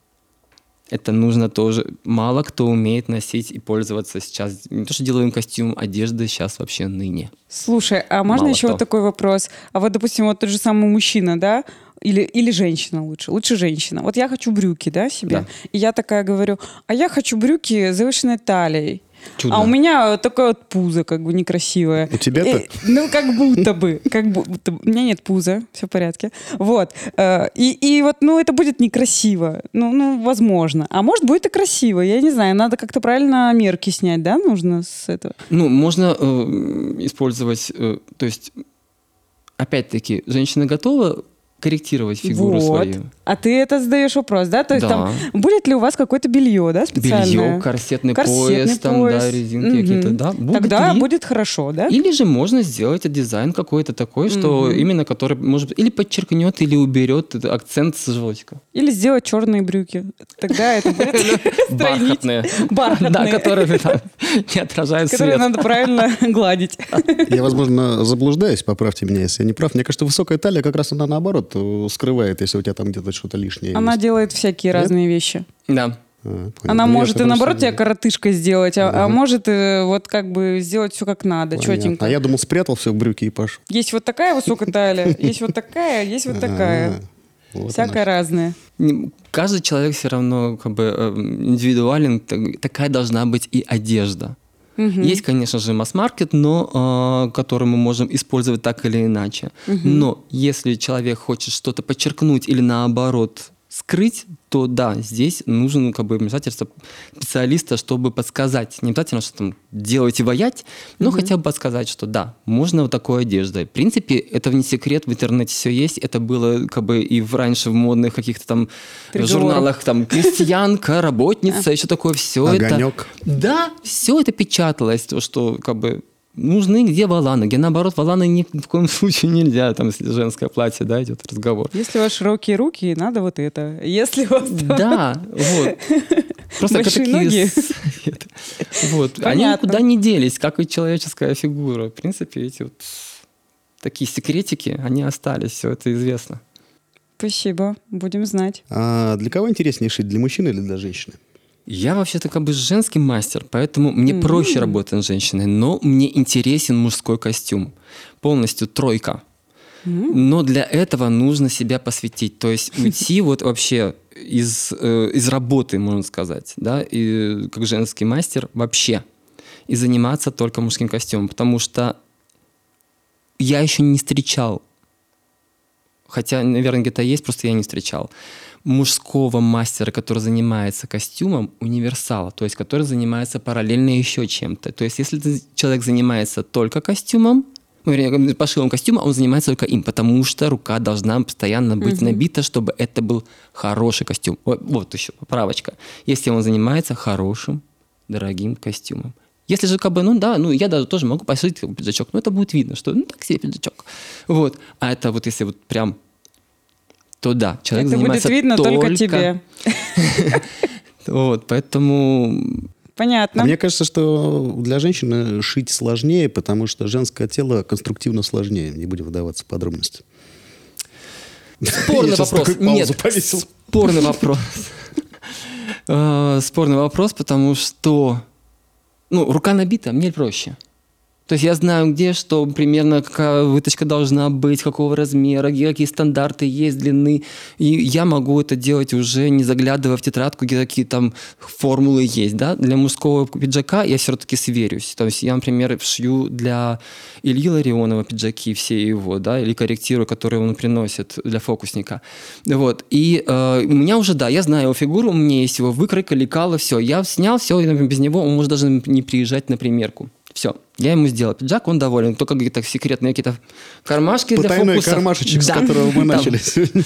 Speaker 3: Это нужно тоже. Мало кто умеет носить и пользоваться сейчас. Не то, что делаем костюм, одежды сейчас вообще ныне.
Speaker 2: Слушай, а можно
Speaker 3: Мало
Speaker 2: еще
Speaker 3: кто.
Speaker 2: вот такой вопрос? А вот, допустим, вот тот же самый мужчина, да, или, или женщина лучше, лучше женщина. Вот я хочу брюки, да, себе,
Speaker 3: Да.
Speaker 2: и я такая говорю, а я хочу брюки с завышенной талией.
Speaker 3: Чудно.
Speaker 2: А у меня такое вот пузо, как бы некрасивое.
Speaker 1: У тебя-то?
Speaker 2: И- ну, как будто бы. Как будто бы. У меня нет пуза, все в порядке. Вот. Э, И, и вот, ну, это будет некрасиво. Ну, ну, возможно. А может, будет и красиво. Я не знаю, надо как-то правильно мерки снять, да, нужно с этого?
Speaker 3: Ну, можно э, использовать, э, то есть, опять-таки, женщина готова корректировать фигуру
Speaker 2: вот.
Speaker 3: свою.
Speaker 2: А ты это задаешь вопрос, да? То есть
Speaker 3: Да.
Speaker 2: там будет ли у вас какое-то белье, да, специальное?
Speaker 3: Белье, корсетный,
Speaker 2: Корсетный
Speaker 3: пояс, там,
Speaker 2: пояс.
Speaker 3: да, резинки
Speaker 2: Мгм.
Speaker 3: какие-то, да. Будет
Speaker 2: Тогда
Speaker 3: ли?
Speaker 2: будет хорошо, да?
Speaker 3: Или же можно сделать дизайн какой-то такой, что именно который, может быть, или подчеркнет, или уберет акцент с животика.
Speaker 2: Или сделать черные брюки. Тогда это будет.
Speaker 3: Бархатные.
Speaker 2: Бархатные.
Speaker 3: Да, которые не отражают
Speaker 2: Которые
Speaker 3: свет.
Speaker 2: надо правильно гладить.
Speaker 1: Я, возможно, заблуждаюсь, поправьте меня, если я не прав. Мне кажется, высокая талия как раз она наоборот э, скрывает, если у тебя там где-то что-то лишнее
Speaker 2: Она
Speaker 1: есть.
Speaker 2: делает всякие
Speaker 1: Да?
Speaker 2: разные вещи.
Speaker 3: Да.
Speaker 1: А.
Speaker 2: Она
Speaker 1: Ну,
Speaker 2: может и наоборот тебя коротышкой сделать, а, а
Speaker 1: Ага.
Speaker 2: может и вот как бы сделать все как надо,
Speaker 1: Понятно.
Speaker 2: четенько.
Speaker 1: А я думал, спрятал все в брюки и пошел.
Speaker 2: Есть вот такая высокая талия, есть вот такая, есть вот такая.
Speaker 1: А, вот
Speaker 2: Всякое разное.
Speaker 3: Каждый человек все равно как бы э, индивидуален, так- такая должна быть и одежда. Есть, конечно же, масс-маркет, но э, который мы можем использовать так или иначе. Но если человек хочет что-то подчеркнуть или наоборот скрыть, то да, здесь нужен как бы вмешательство специалиста, чтобы подсказать. Не обязательно, что там делать и воять, но хотя бы подсказать, что да, можно вот такой одеждой. В принципе, это не секрет, в интернете все есть. Это было как бы и в, раньше в модных каких-то там
Speaker 2: Переговорах.
Speaker 3: журналах, там, крестьянка, работница, еще такое все это.
Speaker 1: Огонек.
Speaker 3: Да, все это печаталось, то, что как бы нужны где валаны, где наоборот валаны ни в коем случае нельзя, там, если женское платье, да, идет разговор.
Speaker 2: Если у вас широкие руки, надо вот это. Если у вас там-
Speaker 3: Да, вот. Просто
Speaker 2: Большие
Speaker 3: такие
Speaker 2: ноги.
Speaker 3: советы. Вот. Они никуда не делись, как и человеческая фигура. В принципе, эти вот такие секретики, они остались, все это известно.
Speaker 2: Спасибо, будем знать.
Speaker 1: А для кого интереснее шить, для мужчины или для женщины?
Speaker 3: Я вообще-то как бы женский мастер, поэтому мне проще работать с женщиной, но мне интересен мужской костюм. Полностью тройка. Но для этого нужно себя посвятить. То есть уйти вот вообще из, э, из работы, можно сказать, да, и как женский мастер вообще. И заниматься только мужским костюмом. Потому что я еще не встречал, хотя, наверное, где-то есть, просто я не встречал, мужского мастера, который занимается костюмом, универсала, то есть который занимается параллельно еще чем-то. То есть если человек занимается только костюмом, ну, вернее, пошивом костюма, он занимается только им, потому что рука должна постоянно быть набита, чтобы это был хороший костюм. Вот, вот еще поправочка. Если он занимается хорошим, дорогим костюмом. Если же как бы, ну да, ну я даже тоже могу пошить пиджачок, но это будет видно, что ну так себе пиджачок. Вот. А это вот если вот прям то да, человек
Speaker 2: Это будет
Speaker 3: занимается
Speaker 2: видно только, тебе.
Speaker 3: Вот, поэтому
Speaker 2: Понятно.
Speaker 1: А мне кажется, что для женщины шить сложнее, потому что женское тело конструктивно сложнее. Не будем вдаваться в подробности.
Speaker 3: Спорный вопрос. Нет,
Speaker 1: повесил.
Speaker 3: спорный вопрос. Э, Спорный вопрос, потому что ну, рука набита, мне проще. То есть я знаю, где что, примерно какая выточка должна быть, какого размера, какие стандарты есть, длины. И я могу это делать уже не заглядывая в тетрадку, где какие там формулы есть. Да? Для мужского пиджака я все-таки сверюсь. То есть я, например, шью для Ильи Ларионова пиджаки все его, да, или корректирую, которые он приносит для фокусника. Вот. И э, у меня уже, да, я знаю его фигуру, у меня есть его выкройка, лекала, все. Я снял все, и без него он может даже не приезжать на примерку. Все. Я ему сделал пиджак, он доволен. Только какие-то секретные какие-то кармашки для
Speaker 1: Потайной
Speaker 3: фокусов.
Speaker 1: кармашечек, с
Speaker 3: Да.
Speaker 1: которого мы начали сегодня.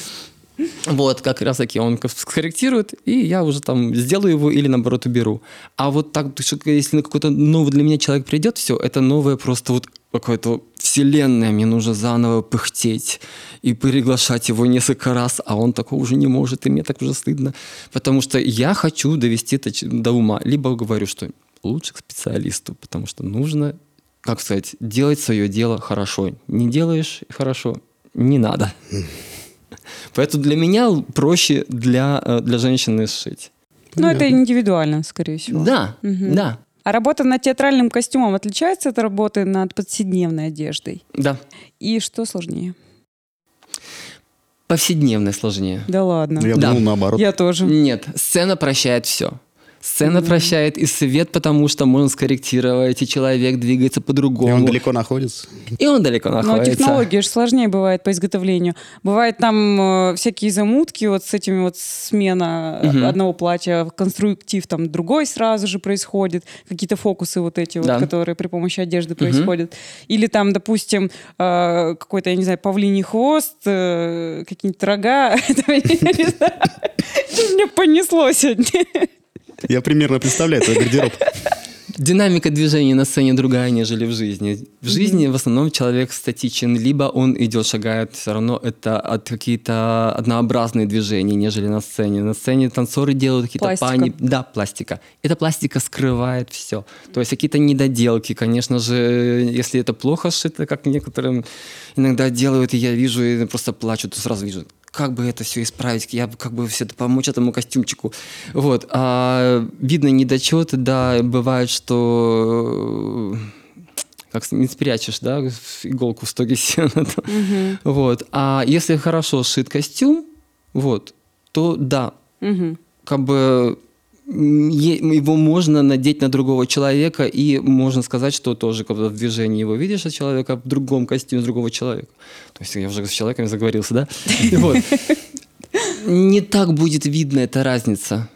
Speaker 3: Вот, как раз таки он скорректирует, и я уже там сделаю его или наоборот уберу. А вот так, если на какой-то новый для меня человек придет, все, это новое просто вот какое-то вселенная, мне нужно заново пыхтеть и приглашать его несколько раз, а он такого уже не может, и мне так уже стыдно. Потому что я хочу довести это до ума. Либо говорю, что лучше к специалисту, потому что нужно, как сказать, делать свое дело хорошо. Не делаешь хорошо, не надо. Поэтому для меня проще для, э, для женщины сшить.
Speaker 2: Ну, это индивидуально, скорее всего.
Speaker 3: Да,
Speaker 2: Мгм.
Speaker 3: да,
Speaker 2: А работа над театральным костюмом отличается от работы над повседневной одеждой?
Speaker 3: да.
Speaker 2: И что сложнее?
Speaker 3: Повседневное сложнее.
Speaker 2: Да ладно.
Speaker 1: Я
Speaker 3: Да.
Speaker 1: думал наоборот.
Speaker 2: Я тоже.
Speaker 3: Нет, сцена прощает все. Сцена прощает и свет, потому что можно скорректировать, и человек двигается
Speaker 1: И
Speaker 3: по-другому.
Speaker 1: он далеко находится.
Speaker 3: И он далеко
Speaker 2: Но
Speaker 3: находится.
Speaker 2: технологии же сложнее бывает по изготовлению. Бывает там э, всякие замутки вот с этими вот смена
Speaker 3: Мгм.
Speaker 2: одного платья, конструктив там другой сразу же происходит, какие-то фокусы вот эти вот,
Speaker 3: Да.
Speaker 2: которые при помощи одежды происходят. Или там, допустим, э, какой-то, я не знаю, павлиний хвост, э, какие-нибудь рога. Это я не знаю. Что Мне понесло сегодня.
Speaker 1: Я примерно представляю твой гардероб.
Speaker 3: Динамика движения на сцене другая, нежели в жизни. В жизни в основном человек статичен, либо он идет, шагает, все равно это от какие-то однообразные движения, нежели на сцене. На сцене танцоры делают какие-то
Speaker 2: Пластика.
Speaker 3: пани... Да, пластика. Эта пластика скрывает все. То есть какие-то недоделки, конечно же, если это плохо сшито, как некоторым иногда делают, и я вижу, и просто плачу, то сразу вижу, как бы это все исправить, я бы как бы все это помочь этому костюмчику. Вот. А видно недочеты, да, бывает, что э, как не спрячешь, да, иголку в стоге сена. там. Вот. А если хорошо сшит костюм, вот, то да,
Speaker 2: Мгм.
Speaker 3: как бы его можно надеть на другого человека, и можно сказать, что тоже когда в движении его видишь от человека в другом костюме другого человека. То есть я уже с человеком заговорился, да? Вот. Не так будет видно эта разница.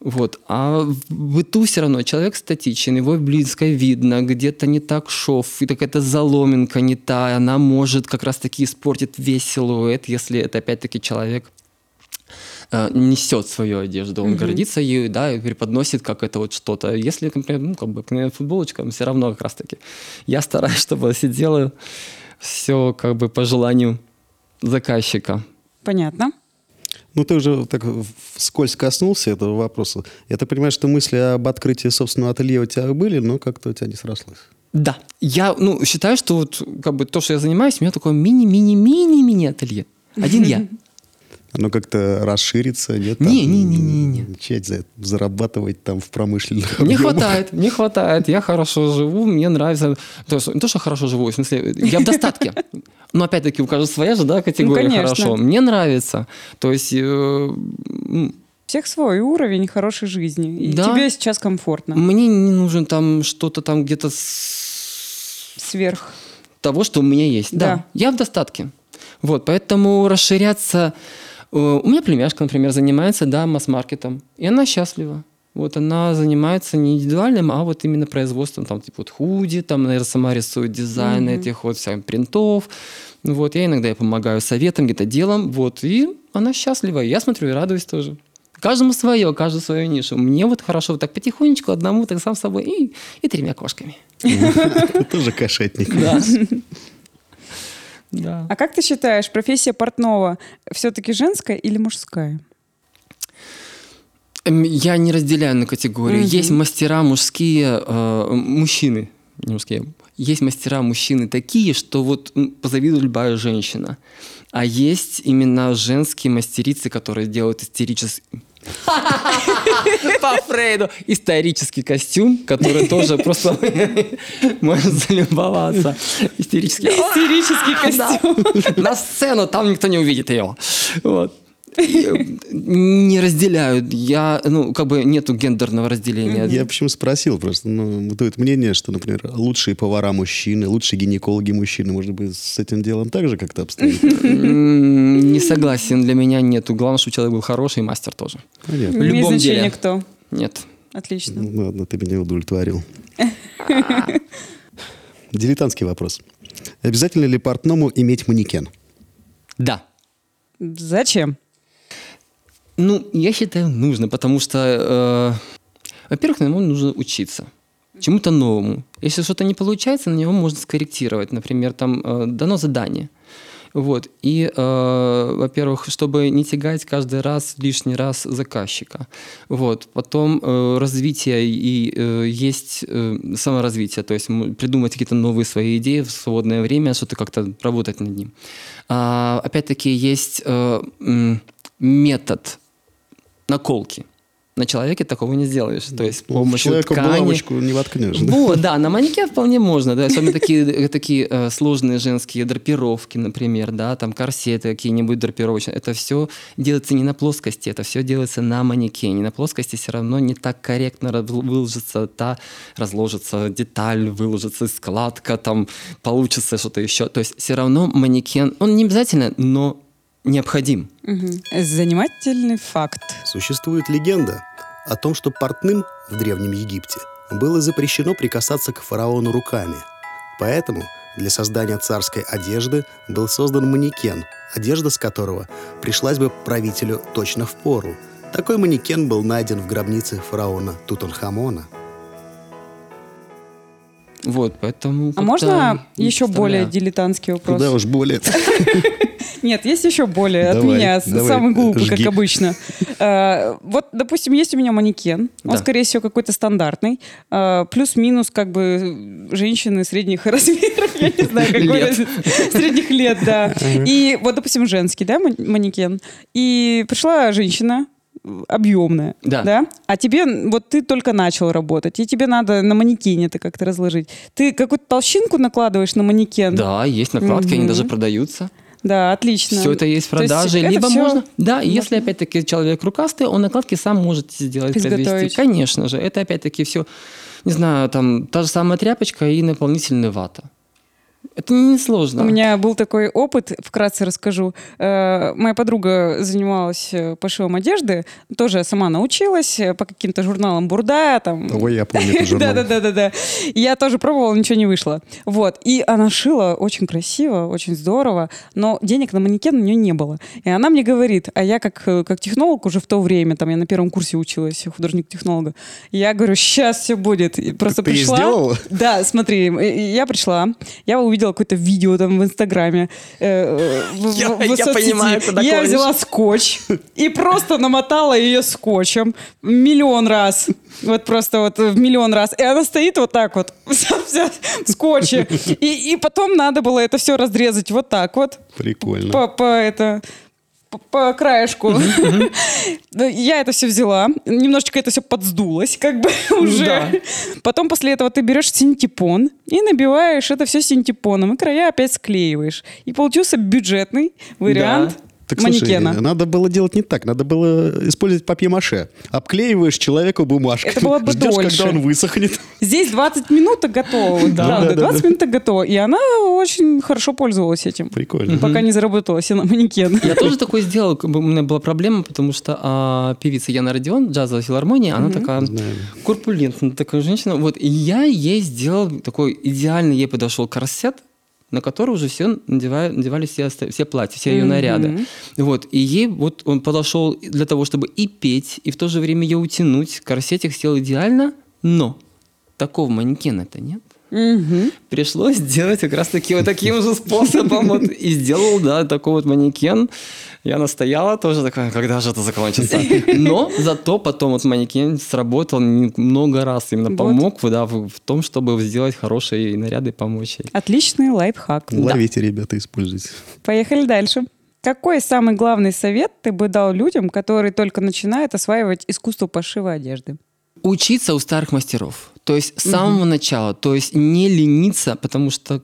Speaker 3: Вот. А в быту все равно человек статичен, его близко видно, где-то не так шов, и какая-то заломинка не та, она может как раз-таки испортить весь силуэт, если это опять-таки человек э, несет свою одежду, он гордится ею, да, и преподносит как это вот что-то. Если, например, ну, как бы, например, футболочка, все равно как раз-таки. Я стараюсь, чтобы сидела все как бы по желанию заказчика.
Speaker 2: Понятно.
Speaker 1: Ну, ты уже так вскользь коснулся этого вопроса. Я так понимаю, что мысли об открытии собственного ателье у тебя были, но как-то у тебя не срослось.
Speaker 3: Да. Я ну, считаю, что вот как бы то, что я занимаюсь, у меня такое мини-мини-мини-мини ателье. Один я.
Speaker 1: Оно как-то расширится, нет?
Speaker 3: Не, не, не, не, не.
Speaker 1: Начать за- зарабатывать там в промышленных
Speaker 3: Не
Speaker 1: объемах.
Speaker 3: хватает, не хватает. Я хорошо живу, мне нравится. То, есть, не то, что хорошо живу, в смысле, я в достатке. Но опять-таки у каждого своя же, да, категория
Speaker 2: Ну, конечно.
Speaker 3: хорошо. Мне нравится. То есть, э,
Speaker 2: всех свой уровень хорошей жизни. И
Speaker 3: Да.
Speaker 2: тебе сейчас комфортно.
Speaker 3: мне не нужен там что-то там где-то с
Speaker 2: Сверх.
Speaker 3: того, что у меня есть. Да.
Speaker 2: Да.
Speaker 3: Я в достатке. Вот, поэтому расширяться... э, У меня племяшка, например, занимается, да, масс-маркетом, и она счастлива. Вот она занимается не индивидуальным, а вот именно производством, там, типа, вот худи, там, наверное, сама рисует дизайн этих вот всяких принтов. Вот, я иногда ей помогаю советом, где-то делом, вот, и она счастлива. И я смотрю и радуюсь тоже. Каждому свое, каждую свою нишу. Мне вот хорошо вот так потихонечку, одному, так сам собой, и, и тремя кошками.
Speaker 1: Ты тоже кошатник.
Speaker 3: Да. Да.
Speaker 2: А как ты считаешь, профессия портного все-таки женская или мужская?
Speaker 3: Эм, Я не разделяю на категории.
Speaker 2: Мгм.
Speaker 3: Есть мастера мужские, э, мужчины, не мужские, есть мастера мужчины такие, что вот позавидует любая женщина. А есть именно женские мастерицы, которые делают истерический... По Фрейду. Исторический костюм, который тоже просто можно залюбоваться. Истерический.
Speaker 2: Истерический костюм.
Speaker 3: На сцену, там никто не увидит ее. Вот. Не разделяю. Я, ну, как бы нету гендерного разделения.
Speaker 1: Я почему спросил просто, ну, бытует мнение, что, например, лучшие повара мужчины, лучшие гинекологи мужчины, может быть, с этим делом также как-то обстоит?
Speaker 3: Не согласен, для меня нету. Главное, чтобы человек был хороший, и мастер тоже.
Speaker 1: Понятно.
Speaker 3: В любом деле.
Speaker 2: кто.
Speaker 3: Нет.
Speaker 2: Отлично.
Speaker 1: Ну, ладно, ты меня удовлетворил. Дилетантский вопрос. Обязательно ли портному иметь манекен?
Speaker 3: Да.
Speaker 2: Зачем?
Speaker 3: Ну, я считаю, нужно, потому что, э, во-первых, на него нужно учиться чему-то новому. Если что-то не получается, на него можно скорректировать. Например, там э, дано задание. Вот. И, э, во-первых, чтобы не тягать каждый раз, лишний раз заказчика. Вот. Потом э, развитие и э, есть э, саморазвитие, то есть придумать какие-то новые свои идеи в свободное время, что-то как-то работать над ним. А, опять-таки есть э, метод наколки. На человеке такого не сделаешь. То есть с помощью
Speaker 1: Человеку
Speaker 3: ткани...
Speaker 1: булавочку не воткнешь. да?
Speaker 3: Вот, да, на манекен вполне можно, да, особенно такие, э, такие э, сложные женские драпировки, например, да, там корсеты какие-нибудь драпировочные. Это все делается не на плоскости, это все делается на манекене. На плоскости все равно не так корректно выложится та, разложится деталь, выложится складка, там получится что-то еще. То есть все равно манекен, он не обязательно, но необходим.
Speaker 2: Мгм. Занимательный факт.
Speaker 1: Существует легенда о том, что портным в Древнем Египте было запрещено прикасаться к фараону руками. Поэтому для создания царской одежды был создан манекен, одежда с которого пришлась бы правителю точно в пору. Такой манекен был найден в гробнице фараона Тутанхамона.
Speaker 3: Вот, поэтому...
Speaker 2: А можно еще более дилетантский вопрос?
Speaker 1: Куда уж более.
Speaker 2: Нет, есть еще более от меня, самый глупый, как обычно. Э, Вот, допустим, есть у меня манекен, он,
Speaker 3: Да.
Speaker 2: скорее всего, какой-то стандартный, э, плюс-минус, как бы, женщины средних размеров, я не знаю, какой средних лет, да. И вот, допустим, женский, да, ман- манекен, и пришла женщина, объемная,
Speaker 3: Да.
Speaker 2: А тебе, вот ты только начал работать, и тебе надо на манекене это как-то разложить. Ты какую-то толщинку накладываешь на манекен?
Speaker 3: Да, есть накладки, они
Speaker 2: Мгм.
Speaker 3: даже продаются.
Speaker 2: Да, отлично.
Speaker 3: Все это есть в
Speaker 2: есть
Speaker 3: продаже.
Speaker 2: это
Speaker 3: Либо
Speaker 2: всё
Speaker 3: можно... Да, и если
Speaker 2: можно-
Speaker 3: опять-таки человек рукастый, он накладки сам может сделать, произвести. Конечно же. Это опять-таки все, не знаю, там та же самая тряпочка и наполнительная вата. Это не сложно.
Speaker 2: У меня был такой опыт, вкратце расскажу. Э, Моя подруга занималась э, пошивом одежды, тоже сама научилась э, по каким-то журналам Бурда, там,
Speaker 1: Ой, я помню этот журнал.
Speaker 2: Да, да, да, да, да. Я тоже пробовала, ничего не вышло. Вот. И она шила очень красиво, очень здорово, но денег на манекен у нее не было. И она мне говорит, а я как, как технолог уже в то время, там я на первом курсе училась, художник-технолога, я говорю, сейчас все будет. И просто
Speaker 1: Ты
Speaker 2: пришла.
Speaker 1: сделала?
Speaker 2: Да, смотри, я пришла, я увидела какое-то видео там в Инстаграме, э, в-
Speaker 3: Я-
Speaker 2: в
Speaker 3: я
Speaker 2: соцсети.
Speaker 3: понимаю, куда
Speaker 2: Я
Speaker 3: клонишь.
Speaker 2: взяла скотч и просто намотала ее скотчем миллион раз. Вот просто вот в миллион раз. И она стоит вот так вот, вся в скотче. И, и потом надо было это все разрезать вот так вот.
Speaker 1: Прикольно.
Speaker 2: По, по это по- по краешку. Да, Я это все взяла, немножечко это все подсдулось, как бы уже.
Speaker 3: Да.
Speaker 2: Потом после этого ты берешь синтепон и набиваешь это все синтепоном, и края опять склеиваешь. И получился бюджетный вариант
Speaker 1: Так слушай,
Speaker 2: манекена.
Speaker 1: надо было делать не так. Надо было использовать папье-маше. Обклеиваешь человеку бумажкой.
Speaker 2: Это было бы
Speaker 1: Ждешь,
Speaker 2: дольше.
Speaker 1: когда он высохнет.
Speaker 2: Здесь 20 минут готово.
Speaker 3: Да,
Speaker 2: правда,
Speaker 1: да, да,
Speaker 2: 20 минут готово. И она очень хорошо пользовалась этим.
Speaker 1: Прикольно.
Speaker 2: Пока не заработала себе на манекен.
Speaker 3: Я тоже такой сделал, как бы у меня была проблема, потому что а, певица Яна Родион, джазовая филармония, она такая
Speaker 1: Знаю.
Speaker 3: корпулентная такая женщина. Вот, и я ей сделал такой идеальный, ей подошел корсет, на который уже все надевали, надевали все, все платья, все ее наряды. Вот, и ей вот он подошел для того, чтобы и петь, и в то же время ее утянуть. Корсетик сел идеально, но такого манекена-то нет.
Speaker 2: Мгм.
Speaker 3: Пришлось сделать как раз таки вот таким же способом. Вот, и сделал, да, такой вот манекен. Я настояла тоже такая, когда же это закончится. Но зато потом вот манекен сработал много раз. Именно
Speaker 2: Вот.
Speaker 3: помог да, в, в том, чтобы сделать хорошие наряды и помочь ей.
Speaker 2: Отличный лайфхак.
Speaker 1: Ловите, ребята, используйте.
Speaker 2: Поехали дальше. Какой самый главный совет ты бы дал людям, которые только начинают осваивать искусство пошива одежды?
Speaker 3: Учиться у старых мастеров. То есть с самого начала. То есть не лениться, потому что э,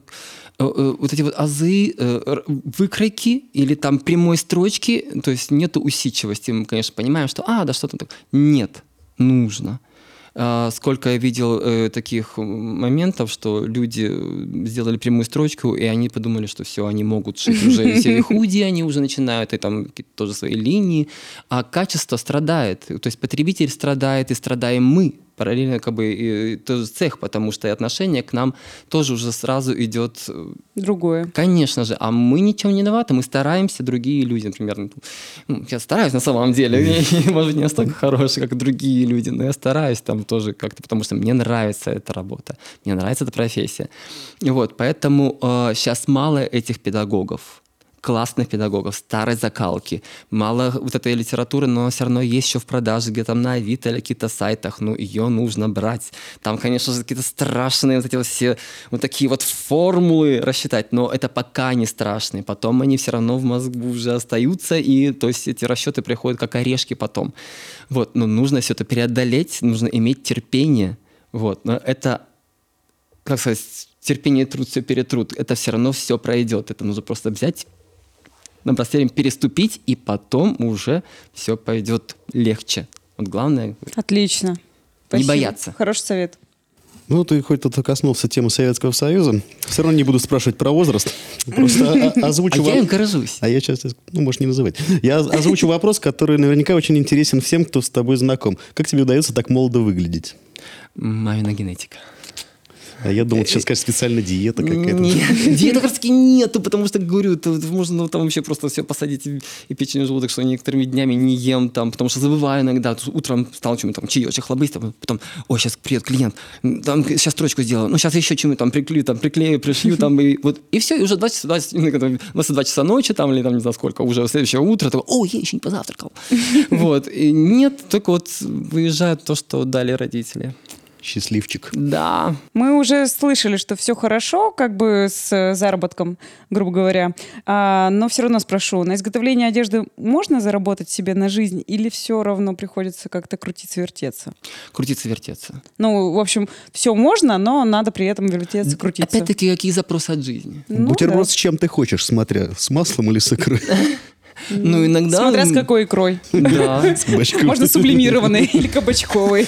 Speaker 3: э, вот эти вот азы, э, выкройки или там прямой строчки, то есть нету усидчивости. Мы, конечно, понимаем, что, а, да что-то так. Нет, нужно. А, Сколько я видел таких моментов, что люди сделали прямую строчку, и они подумали, что все, они могут шить уже все худи, они уже начинают, и там тоже свои линии, а качество страдает. То есть потребитель страдает, и страдаем мы. Параллельно как бы и тоже цех, потому что и отношение к нам тоже уже сразу идет э,
Speaker 2: Другое.
Speaker 3: Конечно же, а мы ничем не виноваты, мы стараемся, другие люди, например, ну, ну, я стараюсь на самом деле, может быть, не настолько хороший, как другие люди, но я стараюсь там тоже как-то, потому что мне нравится эта работа, мне нравится эта профессия. И вот, поэтому сейчас мало этих педагогов, классных педагогов, старой закалки. Мало вот этой литературы, но все равно есть еще в продаже, где там на Авито или каких-то сайтах, ну, ее нужно брать. Там, конечно же, какие-то страшные вот эти вот все вот такие вот формулы рассчитать, но это пока не страшные. Потом они все равно в мозгу уже остаются, и то есть эти расчеты приходят как орешки потом. Вот, но нужно все это преодолеть, нужно иметь терпение. Вот, но это как сказать, терпение труд все перетрут. Это все равно все пройдет. Это нужно просто взять, набраться время переступить, и потом уже все пойдет легче. Вот главное,
Speaker 2: Отлично.
Speaker 3: Не
Speaker 2: Спасибо.
Speaker 3: бояться.
Speaker 2: Хороший совет.
Speaker 1: Ну, ты хоть тут коснулся темы Советского Союза. Все равно не буду спрашивать про возраст. Просто о-
Speaker 3: а
Speaker 1: озвучу
Speaker 3: я им горжусь.
Speaker 1: А я сейчас, ну, можешь не называть. Я оз- озвучу вопрос, который наверняка очень интересен всем, кто с тобой знаком. Как тебе удается так молодо выглядеть?
Speaker 3: Мамина генетика.
Speaker 1: А я думал, сейчас скажешь, специально диета какая-то.
Speaker 3: Нет, диеты как раз таки нету, потому что, говорю, можно ну, там вообще просто все посадить и, и печень в желудок, что некоторыми днями не ем там, потому что забываю иногда. Утром стал чем-то там чаечек хлобысь, там, потом, ой, сейчас придет клиент, там сейчас строчку сделаю, ну сейчас еще чему там приклею, там приклею, пришью, там и вот и все, и уже 2 часа, 20, ну, 22 часа ночи там или там не знаю сколько, уже следующее утро, такой, о, я еще не позавтракал. Вот, и нет, только вот выезжает то, что дали родители.
Speaker 1: Счастливчик.
Speaker 3: Да,
Speaker 2: Мы уже слышали, что все хорошо, как бы с э, заработком, грубо говоря. А, но все равно спрошу, на изготовление одежды можно заработать себе на жизнь или все равно приходится как-то крутиться-вертеться?
Speaker 3: крутиться, вертеться.
Speaker 2: Ну, в общем, все можно, но надо при этом вертеться, крутиться.
Speaker 3: Опять-таки, какие запросы от жизни?
Speaker 2: Ну
Speaker 1: Бутерброд
Speaker 2: да.
Speaker 1: с чем ты хочешь, смотря с маслом или с икрой.
Speaker 3: Ну, иногда...
Speaker 2: Смотря с какой икрой.
Speaker 3: Да.
Speaker 2: Можно сублимированной или кабачковой.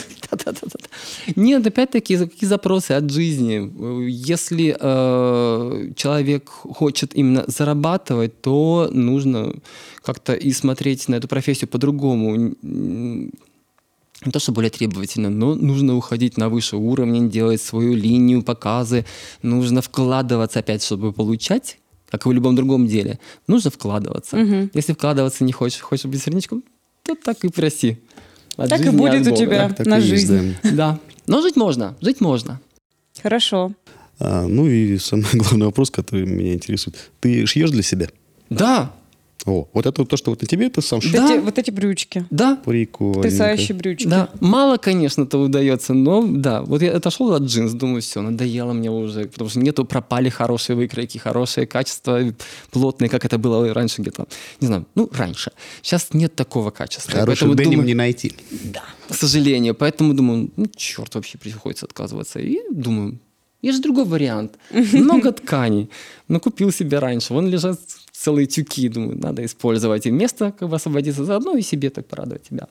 Speaker 3: Нет, опять-таки, какие запросы от жизни? Если э, человек хочет именно зарабатывать, то нужно как-то и смотреть на эту профессию по-другому. Не то, что более требовательно, но нужно уходить на высший уровень, делать свою линию, показы. Нужно вкладываться опять, чтобы получать, как и в любом другом деле. Нужно вкладываться. Если вкладываться не хочешь, хочешь быть сырничком, то так и проси. От
Speaker 2: Так и будет у тебя.
Speaker 1: Так, так
Speaker 2: на
Speaker 1: и есть,
Speaker 2: жизнь.
Speaker 1: да.
Speaker 3: Да. Но жить можно, жить можно.
Speaker 2: Хорошо.
Speaker 1: А, ну и самый главный вопрос, который меня интересует. Ты шьешь для себя?
Speaker 3: Да,
Speaker 1: О, вот это то, что вот на тебе ты сам
Speaker 2: Вот,
Speaker 3: Да.
Speaker 2: эти, вот эти брючки.
Speaker 3: Да,
Speaker 1: Прикольненько.
Speaker 2: Потрясающие брючки.
Speaker 3: Да, мало, конечно, это удается, но да, вот я отошел от джинс, думаю, все, надоело мне уже, потому что нету, пропали хорошие выкройки, хорошее качество, плотные, как это было раньше где-то, не знаю, ну, раньше. Сейчас нет такого качества.
Speaker 1: Хороший деним
Speaker 3: думаю-
Speaker 1: не найти.
Speaker 3: Да, к сожалению. Поэтому думаю, ну, черт, вообще приходится отказываться. И думаю, есть же другой вариант. Много тканей. Но купил себе раньше. Вон лежат целые тюки. Думаю, надо использовать. И место как бы освободиться заодно и себе так порадовать себя.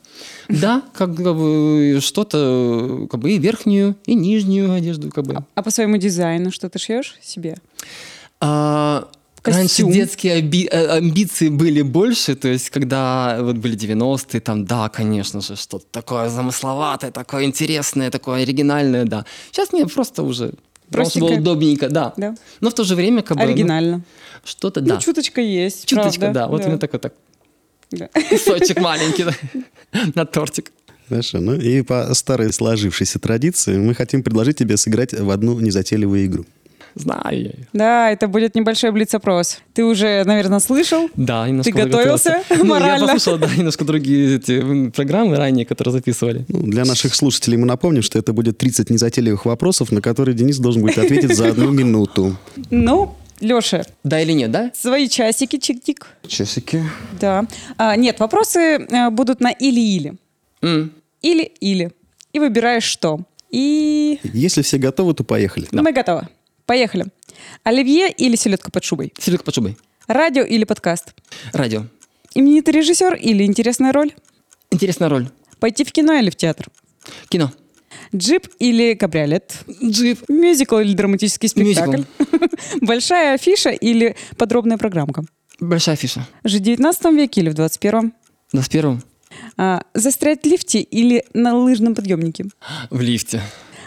Speaker 3: Да, как бы что-то, как бы и верхнюю, и нижнюю одежду как бы.
Speaker 2: А по своему дизайну что ты шьешь себе?
Speaker 3: А,
Speaker 2: Костюм.
Speaker 3: Раньше детские оби- э, амбиции были больше, то есть когда вот были 90-е, там, да, конечно же, что-то такое замысловатое, такое интересное, такое оригинальное, да. Сейчас нет, просто уже что было удобненько, да.
Speaker 2: Да.
Speaker 3: Но в то же время как бы... ну,
Speaker 2: Оригинально.
Speaker 3: что-то, да.
Speaker 2: Ну, чуточка есть,
Speaker 3: Чуточка,
Speaker 2: правда.
Speaker 3: да. Вот именно такой так,
Speaker 2: Да.
Speaker 3: кусочек маленький да, на тортик.
Speaker 1: Хорошо. Ну и по старой сложившейся традиции мы хотим предложить тебе сыграть в одну незатейливую игру.
Speaker 3: Знаю я ее.
Speaker 2: Да, это будет небольшой блиц-опрос. Ты уже, наверное, слышал?
Speaker 3: Да, немножко
Speaker 2: Ты готовился морально?
Speaker 3: я послушал, да, немножко другие эти программы ранее, которые записывали.
Speaker 1: Ну, для наших слушателей мы напомним, что это будет 30 незатейливых вопросов, на которые Денис должен будет ответить за одну минуту.
Speaker 2: Ну, Леша,
Speaker 3: Да или нет, да?
Speaker 2: свои часики, чик-тик.
Speaker 1: Часики.
Speaker 2: Да. А, нет, вопросы э, будут на или-или.
Speaker 3: М.
Speaker 2: Или-или. И выбираешь что. И...
Speaker 1: Если все готовы, то поехали.
Speaker 2: Мы готовы. Поехали. Оливье или селедка под шубой?
Speaker 3: Селедка под шубой.
Speaker 2: Радио или подкаст?
Speaker 3: Радио.
Speaker 2: Именитый режиссер или интересная роль?
Speaker 3: Интересная роль.
Speaker 2: Пойти в кино или в театр?
Speaker 3: Кино.
Speaker 2: Джип или кабриолет?
Speaker 3: Джип.
Speaker 2: Мюзикл или драматический спектакль? Большая афиша или подробная программка?
Speaker 3: Большая фиша.
Speaker 2: Жить в 19 веке или в 21?
Speaker 3: Да, с первым.
Speaker 2: А, застрять в лифте или на лыжном подъемнике?
Speaker 3: В лифте.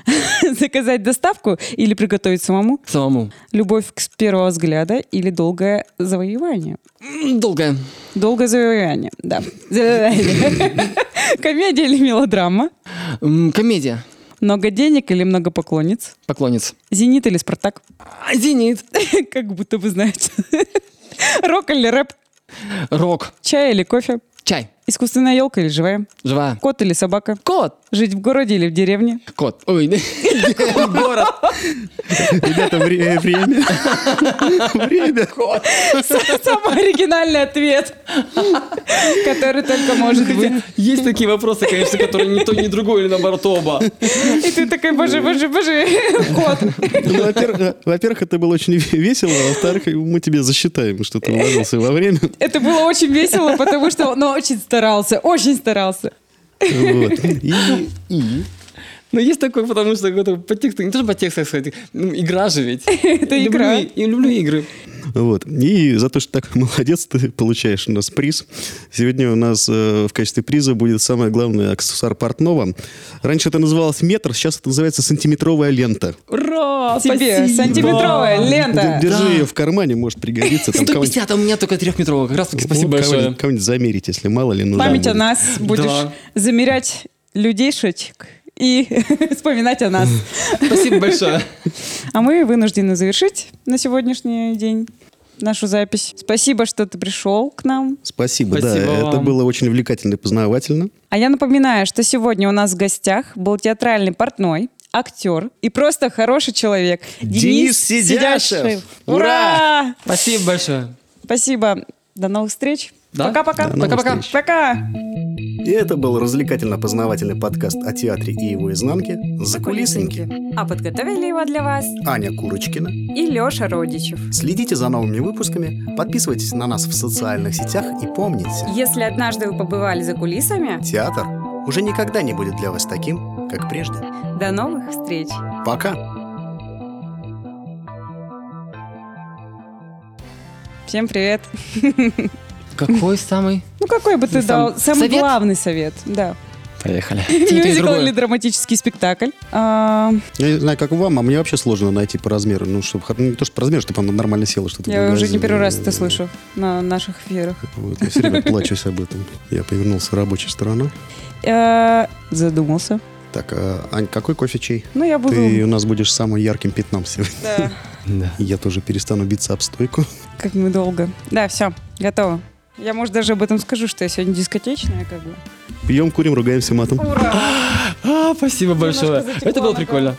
Speaker 2: Заказать доставку или приготовить самому?
Speaker 3: Самому.
Speaker 2: Любовь с первого взгляда или долгое завоевание?
Speaker 3: М, Долгая.
Speaker 2: Долгое завоевание, да. Комедия или мелодрама?
Speaker 3: Комедия.
Speaker 2: Много денег или много поклонниц?
Speaker 3: Поклонниц.
Speaker 2: Зенит или Спартак?
Speaker 3: А, Зенит.
Speaker 2: Как будто вы знаете. Рок или рэп?
Speaker 3: Рок.
Speaker 2: Чай или кофе?
Speaker 3: Чай.
Speaker 2: Искусственная елка или живая?
Speaker 3: Живая.
Speaker 2: Кот или собака?
Speaker 3: Кот.
Speaker 2: Жить в городе или в деревне?
Speaker 3: Кот. Ой, город.
Speaker 1: Ребята, вре- время. Время.
Speaker 2: Самый оригинальный ответ, который только может быть.
Speaker 3: Есть такие вопросы, конечно, которые ни то, ни другое, или наоборот оба.
Speaker 2: И ты такой, боже, боже, боже, кот.
Speaker 1: Ну, во-первых, это было очень весело, а во-вторых, мы тебе засчитаем, что ты уложился во время.
Speaker 2: Это было очень весело, потому что он очень старался, очень старался.
Speaker 1: Вот. И, и
Speaker 3: Но есть такое, потому что это по тексту, не то, что по тексту, сказать, ну, игра же ведь.
Speaker 2: Это игра.
Speaker 3: и- Я люблю игры.
Speaker 1: Вот. И за то, что так молодец, ты получаешь у нас приз. Сегодня у нас э, в качестве приза будет самый главный аксессуар портного. Раньше это называлось метр, сейчас это называется сантиметровая лента.
Speaker 3: Ура!
Speaker 2: Тебе
Speaker 3: спасибо!
Speaker 2: сантиметровая лента.
Speaker 1: Держи
Speaker 3: Да.
Speaker 1: ее в кармане, может пригодиться. Там кого-нибудь-
Speaker 3: 150, а у меня только трехметровая. Как раз таки спасибо
Speaker 1: Ну,
Speaker 3: большое.
Speaker 1: кого-нибудь- замерить, если мало ли нужно.
Speaker 2: Память о нас будешь
Speaker 3: Да.
Speaker 2: замерять людейшечек и вспоминать о нас.
Speaker 3: Спасибо большое.
Speaker 2: А мы вынуждены завершить на сегодняшний день нашу запись. Спасибо, что ты пришел к нам.
Speaker 1: Спасибо,
Speaker 3: Спасибо
Speaker 1: да. Это
Speaker 3: вам.
Speaker 1: было очень увлекательно и познавательно.
Speaker 2: А я напоминаю, что сегодня у нас в гостях был театральный портной, актер и просто хороший человек.
Speaker 1: Денис Сидяшев.
Speaker 2: Ура!
Speaker 3: Спасибо большое.
Speaker 2: Спасибо. До новых встреч.
Speaker 3: Да?
Speaker 2: Пока-пока.
Speaker 1: Новых
Speaker 3: Пока-пока.
Speaker 2: Пока.
Speaker 1: И это был развлекательно-познавательный подкаст о театре и его изнанке «Закулисники».
Speaker 2: А подготовили его для вас
Speaker 1: Аня Курочкина.
Speaker 2: и Леша Родичев.
Speaker 1: Следите за новыми выпусками, подписывайтесь на нас в социальных сетях и помните,
Speaker 2: Если однажды вы побывали за кулисами,
Speaker 1: театр уже никогда не будет для вас таким, как прежде.
Speaker 2: до новых встреч.
Speaker 1: Пока!
Speaker 2: Всем привет.
Speaker 3: Какой самый?
Speaker 2: Ну какой бы ты
Speaker 3: Сам-
Speaker 2: дал самый
Speaker 3: совет?
Speaker 2: главный совет? Да.
Speaker 3: Поехали.
Speaker 2: Мюзикл или драматический спектакль? А,
Speaker 1: Я не знаю, как вам, а мне вообще сложно найти по размеру. Ну, чтобы, ну, не то, что по размеру, чтобы оно нормально село. Что-то
Speaker 2: я уже не первый раз это слышу на наших эфирах.
Speaker 1: Вот, я все время плачусь об этом. Я повернулся рабочей стороной.
Speaker 2: Я задумался.
Speaker 1: Так, а, Ань, какой кофе чай?
Speaker 2: Ну, я буду...
Speaker 1: Ты у нас будешь самым ярким пятном сегодня.
Speaker 2: Да.
Speaker 3: Да.
Speaker 1: Я тоже перестану биться об стойку.
Speaker 2: Как мы долго. Да, все, готово. Я, может, даже об этом скажу, что я сегодня дискотечная, как бы.
Speaker 1: Пьем, курим, ругаемся матом.
Speaker 2: Ура!
Speaker 3: А, спасибо большое. Это было прикольно.